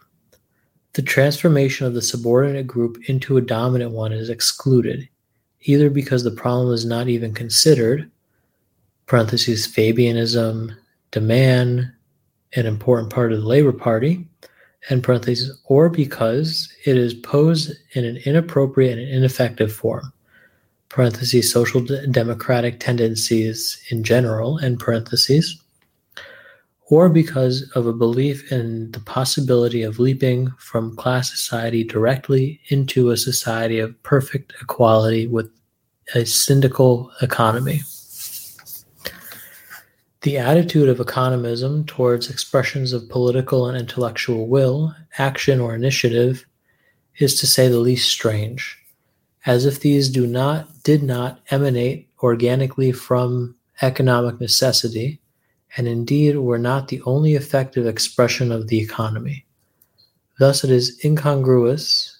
The transformation of the subordinate group into a dominant one is excluded, either because the problem is not even considered, parentheses, Fabianism, De Man, an important part of the Labor Party, and parentheses, or because it is posed in an inappropriate and ineffective form, parentheses, social democratic tendencies in general, and parentheses, or because of a belief in the possibility of leaping from class society directly into a society of perfect equality with a syndical economy. The attitude of economism towards expressions of political and intellectual will, action, or initiative is to say the least strange, as if these do not did not emanate organically from economic necessity, and indeed were not the only effective expression of the economy. Thus, it is incongruous,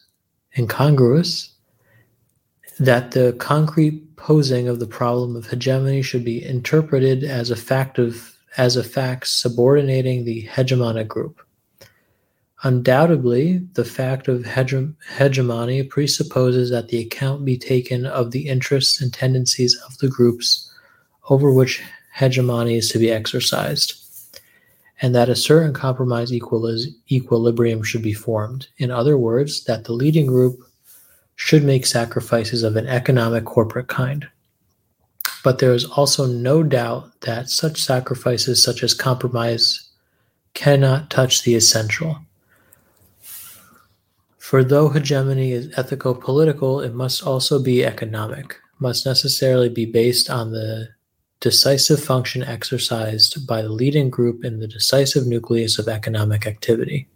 incongruous that the concrete posing of the problem of hegemony should be interpreted as a fact of as a fact subordinating the hegemonic group. Undoubtedly, the fact of hege- hegemony presupposes that the account be taken of the interests and tendencies of the groups over which hegemony is to be exercised, and that a certain compromise equilibrium should be formed. In other words, that the leading group should make sacrifices of an economic corporate kind. But there is also no doubt that such sacrifices, such as compromise, cannot touch the essential. For though hegemony is ethico political, it must also be economic, must necessarily be based on the decisive function exercised by the leading group in the decisive nucleus of economic activity.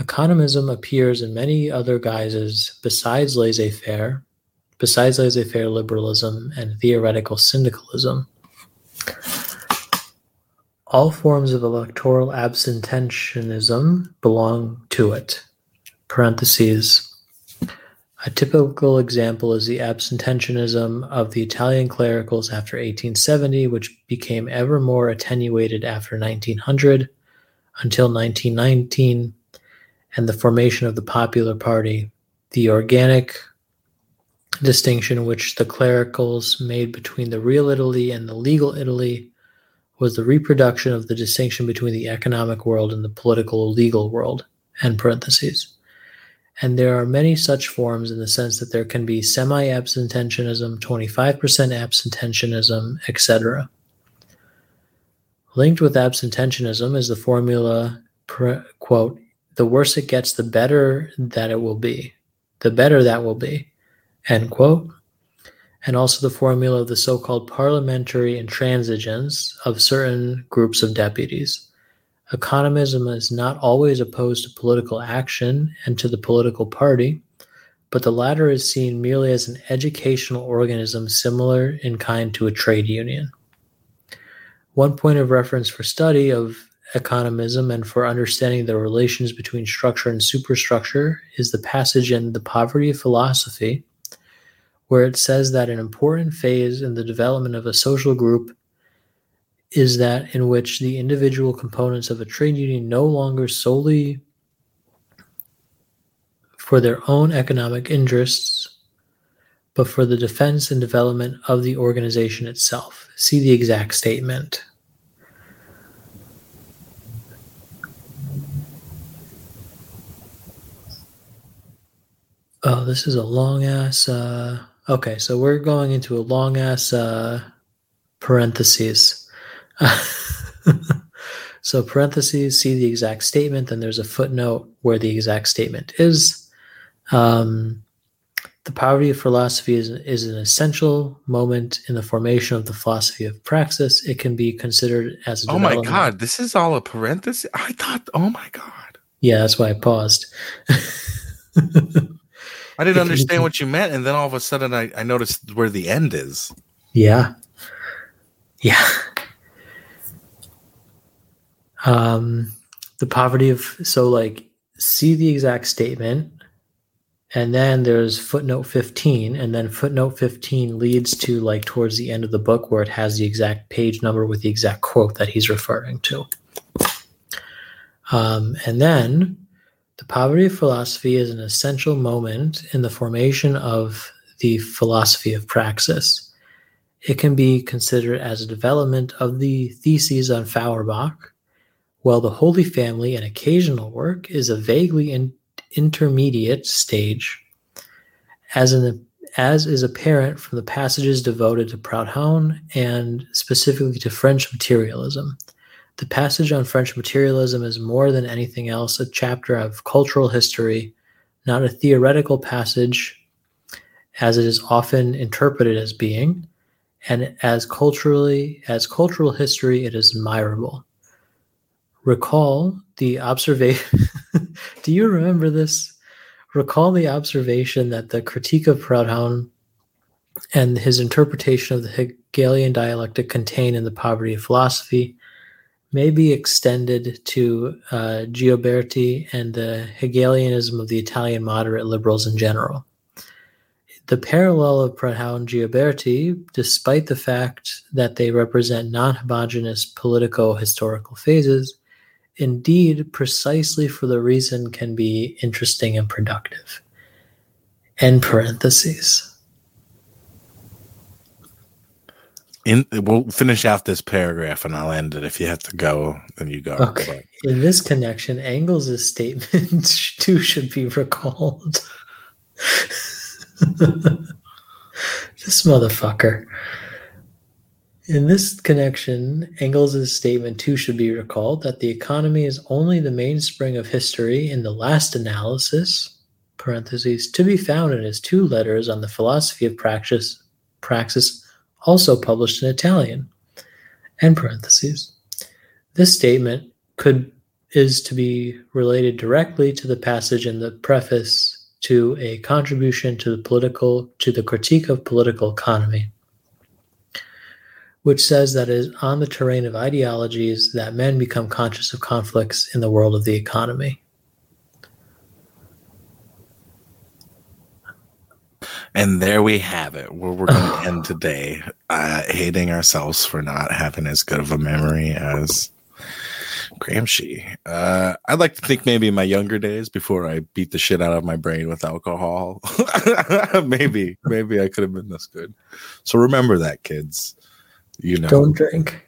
Economism appears in many other guises besides laissez faire, besides laissez faire liberalism and theoretical syndicalism. All forms of electoral abstentionism belong to it. Parentheses. A typical example is the abstentionism of the Italian clericals after 1870, which became ever more attenuated after 1900 until 1919 and the formation of the Popular Party. The organic distinction which the clericals made between the real Italy and the legal Italy was the reproduction of the distinction between the economic world and the political legal world. End parentheses. And there are many such forms in the sense that there can be semi abstentionism, 25% abstentionism, etc. Linked with abstentionism is the formula, quote, the worse it gets, the better that it will be. The better that will be. End quote. And also the formula of the so called parliamentary intransigence of certain groups of deputies. Economism is not always opposed to political action and to the political party, but the latter is seen merely as an educational organism similar in kind to a trade union. One point of reference for study of economism and for understanding the relations between structure and superstructure is the passage in The Poverty of Philosophy, where it says that an important phase in the development of a social group is that in which the individual components of a trade union no longer solely for their own economic interests, but for the defense and development of the organization itself. See the exact statement. Oh, this is a long ass. Uh, okay, so we're going into a long ass uh, parentheses. so parentheses, see the exact statement. Then there's a footnote where the exact statement is. Um, the poverty of philosophy is, is an essential moment in the formation of the philosophy of praxis. It can be considered as a. Oh my god! This is all a parenthesis. I thought. Oh my god. Yeah, that's why I paused. I didn't understand what you meant, and then all of a sudden I, I noticed where the end is. Yeah. Yeah. Um the poverty of so like see the exact statement and then there's footnote 15 and then footnote 15 leads to like towards the end of the book where it has the exact page number with the exact quote that he's referring to um, and then the poverty of philosophy is an essential moment in the formation of the philosophy of praxis. It can be considered as a development of the theses on Feuerbach, while the Holy Family and occasional work is a vaguely in, intermediate stage, as, an, as is apparent from the passages devoted to Proudhon and specifically to French materialism. The passage on French materialism is more than anything else a chapter of cultural history, not a theoretical passage as it is often interpreted as being, and as culturally as cultural history it is admirable. Recall the observation Do you remember this? Recall the observation that the critique of Proudhon and his interpretation of the Hegelian dialectic contained in the poverty of philosophy may be extended to uh, Gioberti and the Hegelianism of the Italian moderate liberals in general. The parallel of Proudhon and Gioberti, despite the fact that they represent non homogeneous politico historical phases, indeed, precisely for the reason can be interesting and productive. End parentheses. In we'll finish out this paragraph and I'll end it. If you have to go, then you go. Okay. But. In this connection, Engels' statement too should be recalled. this motherfucker. In this connection, Engels' statement too should be recalled that the economy is only the mainspring of history in the last analysis, parentheses, to be found in his two letters on the philosophy of praxis, praxis also published in Italian, end parentheses. This statement could is to be related directly to the passage in the preface to a contribution to the political to the critique of political economy which says that it is on the terrain of ideologies that men become conscious of conflicts in the world of the economy. And there we have it. Where we're going to end today, uh, hating ourselves for not having as good of a memory as Gramsci. Uh, I'd like to think maybe in my younger days, before I beat the shit out of my brain with alcohol, maybe, maybe I could have been this good. So remember that, kids. You know, don't drink.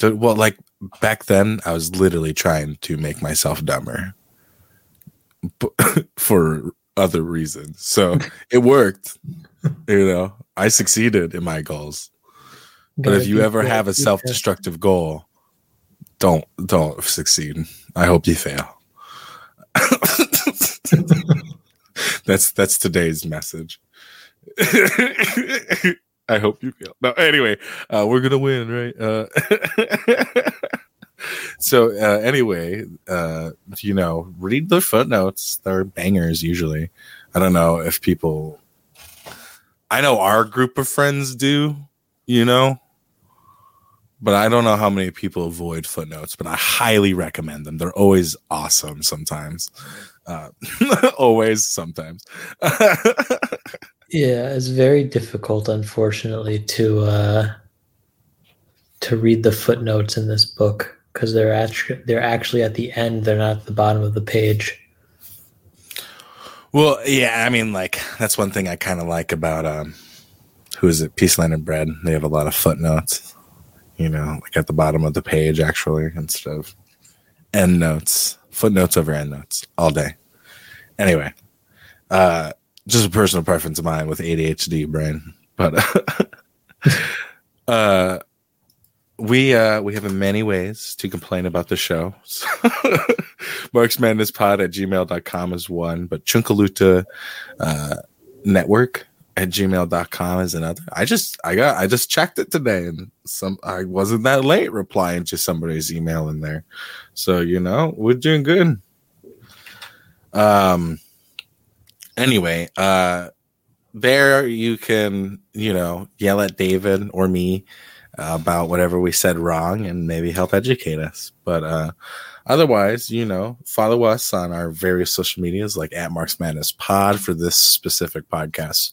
well, like back then, I was literally trying to make myself dumber for other reasons. So it worked. you know, I succeeded in my goals. But if you ever have a self-destructive goal, don't don't succeed. I hope you fail. that's that's today's message. I hope you feel. No, anyway, uh, we're gonna win, right? Uh, so uh, anyway, uh, you know, read the footnotes. They're bangers usually. I don't know if people. I know our group of friends do, you know, but I don't know how many people avoid footnotes. But I highly recommend them. They're always awesome. Sometimes, uh, always, sometimes. Yeah, it's very difficult, unfortunately, to uh, to read the footnotes in this book because they're actually they're actually at the end. They're not at the bottom of the page. Well, yeah, I mean, like that's one thing I kind of like about um, who is it? Peace, Land, and Bread. They have a lot of footnotes, you know, like at the bottom of the page, actually, instead of end notes, footnotes over end notes all day. Anyway, uh, just a personal preference of mine with ADHD brain, but uh, we uh, we have many ways to complain about the show. Marx Madness Pod at gmail.com is one, but Chunkaluta uh, Network at gmail.com is another. I just I got I just checked it today and some I wasn't that late replying to somebody's email in there. So you know, we're doing good. Um anyway, uh, there you can, you know, yell at David or me about whatever we said wrong and maybe help educate us. But uh, otherwise, you know, follow us on our various social medias like at Marx Madness Pod for this specific podcast.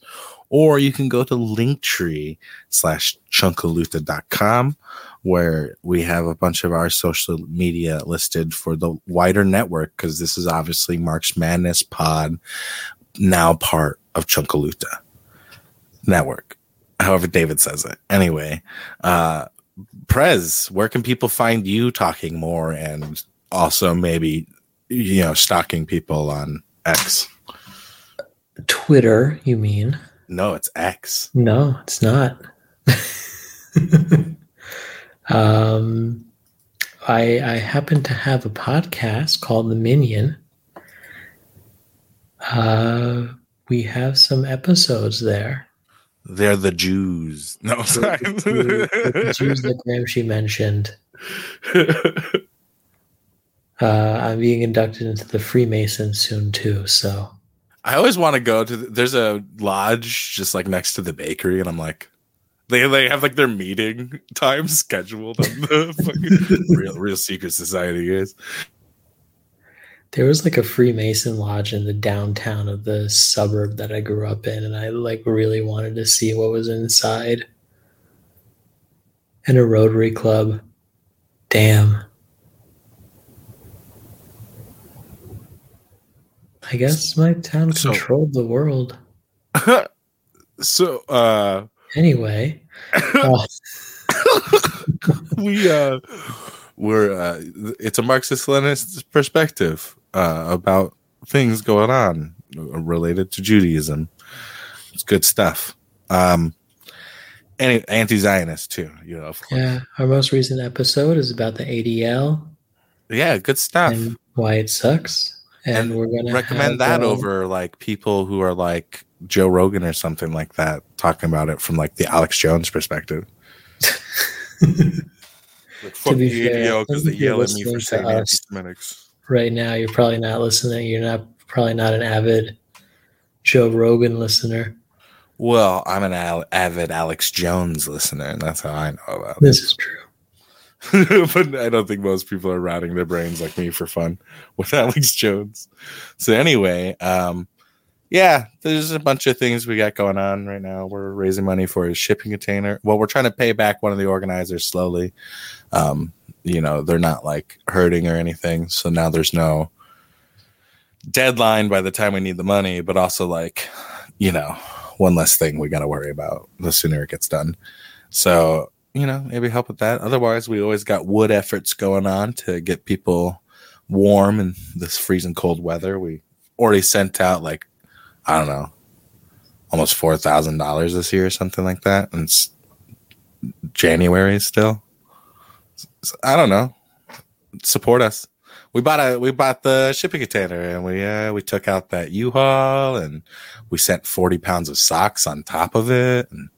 Or you can go to linktree slash chunkaluta.com where we have a bunch of our social media listed for the wider network because this is obviously Marx Madness Pod now part of Chunkaluta Network. However, David says it. Anyway, uh, Prez, where can people find you talking more and also maybe, you know, stalking people on X? Twitter, you mean? No, it's X. No, it's not. um, I I happen to have a podcast called The Minyan uh, we have some episodes there. They're the Jews. No, sorry. The, the, Jews that Gramsci mentioned. Uh, I'm being inducted into the Freemasons soon too. So I always want to go to. The, there's a lodge just like next to the bakery, and I'm like, they they have like their meeting time scheduled on the real real secret society is. There was like a Freemason lodge in the downtown of the suburb that I grew up in, and I like really wanted to see what was inside. And a Rotary Club. Damn. I guess my town so, controlled the world. so, uh, anyway, uh, we uh, we're uh, it's a Marxist-Leninist perspective uh, about things going on related to Judaism. It's good stuff. Um, any anti-Zionist too. You know, of course. Yeah, our most recent episode is about the ADL yeah, good stuff. and why it sucks. And, And we're gonna Recommend that um, over like people who are like Joe Rogan or something like that, talking about it from like the Alex Jones perspective. Like, fuck be the fair, because they yell at me for saying anti-Semitics. right now. You're probably not listening. You're not probably not an avid Joe Rogan listener. Well, I'm an al- avid Alex Jones listener, and that's how I know about This is true. but I don't think most people are routing their brains like me for fun with Alex Jones. So anyway, um, yeah, there's a bunch of things we got going on right now. We're raising money for a shipping container. Well, we're trying to pay back one of the organizers slowly. Um, you know, they're not like hurting or anything. So now there's no deadline by the time we need the money, but also like, you know, one less thing we got to worry about the sooner it gets done. So, you know, maybe help with that. Otherwise, we always got wood efforts going on to get people warm in this freezing cold weather. We already sent out like, I don't know, almost four thousand dollars this year or something like that. And it's January still. So, I don't know. Support us. We bought a we bought the shipping container and we uh we took out that U-Haul and we sent 40 pounds of socks on top of it. And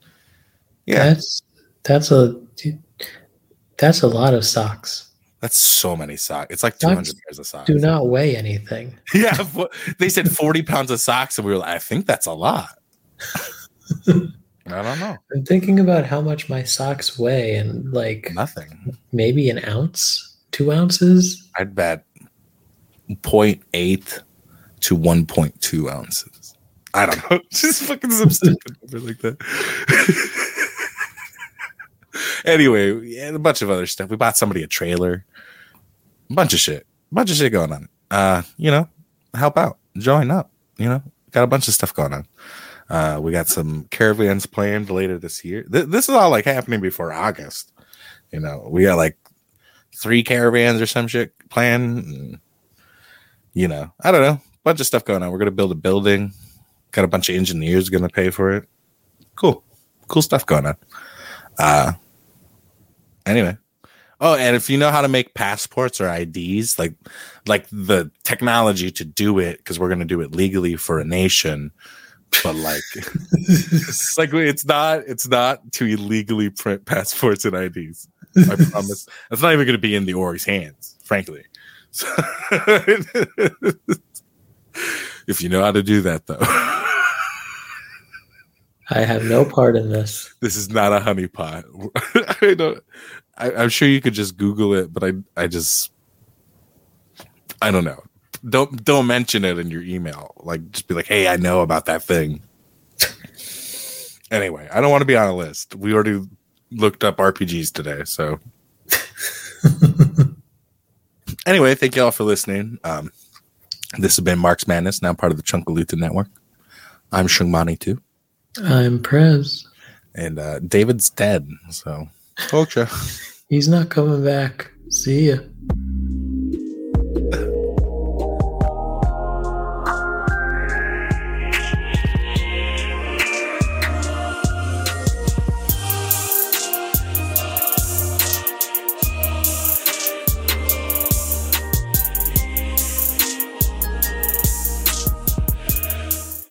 yeah, That's that's a that's a lot of socks. That's so many socks. It's like Socks 200 pairs of socks. Do not weigh anything. Yeah, they said 40 pounds of socks, and we were like, I think that's a lot. I don't know. I'm thinking about how much my socks weigh and like Nothing. maybe an ounce, two ounces. I'd bet 0.8 to 1.2 ounces. I don't know. Just fucking some stupid number like that. Anyway, a bunch of other stuff. We bought somebody a trailer. A bunch of shit. A bunch of shit going on. Uh, you know, help out. Join up. You know, got a bunch of stuff going on. Uh, we got some caravans planned later this year. Th- this is all like happening before August. You know, we got like three caravans or some shit planned. you know, I don't know. Bunch of stuff going on. We're gonna build a building. Got a bunch of engineers gonna pay for it. Cool, cool stuff going on. Uh, anyway. Oh, and if you know how to make passports or IDs, like like the technology to do it, because we're gonna do it legally for a nation, but like it's like it's not it's not to illegally print passports and IDs. I promise. That's not even going to be in the org's hands, frankly. So, if you know how to do that, though, I have no part in this. this is not a honeypot. I don't. I, I'm sure you could just Google it, but I I just I don't know. Don't don't mention it in your email. Like just be like, hey, I know about that thing. anyway, I don't want to be on a list. We already looked up RPGs today, so anyway, thank you all for listening. Um, this has been Marx Madness, now part of the Chunkaluta Network. I'm Shungmani too, I'm Prez. and uh, David's dead. So, told ya. He's not coming back. See ya.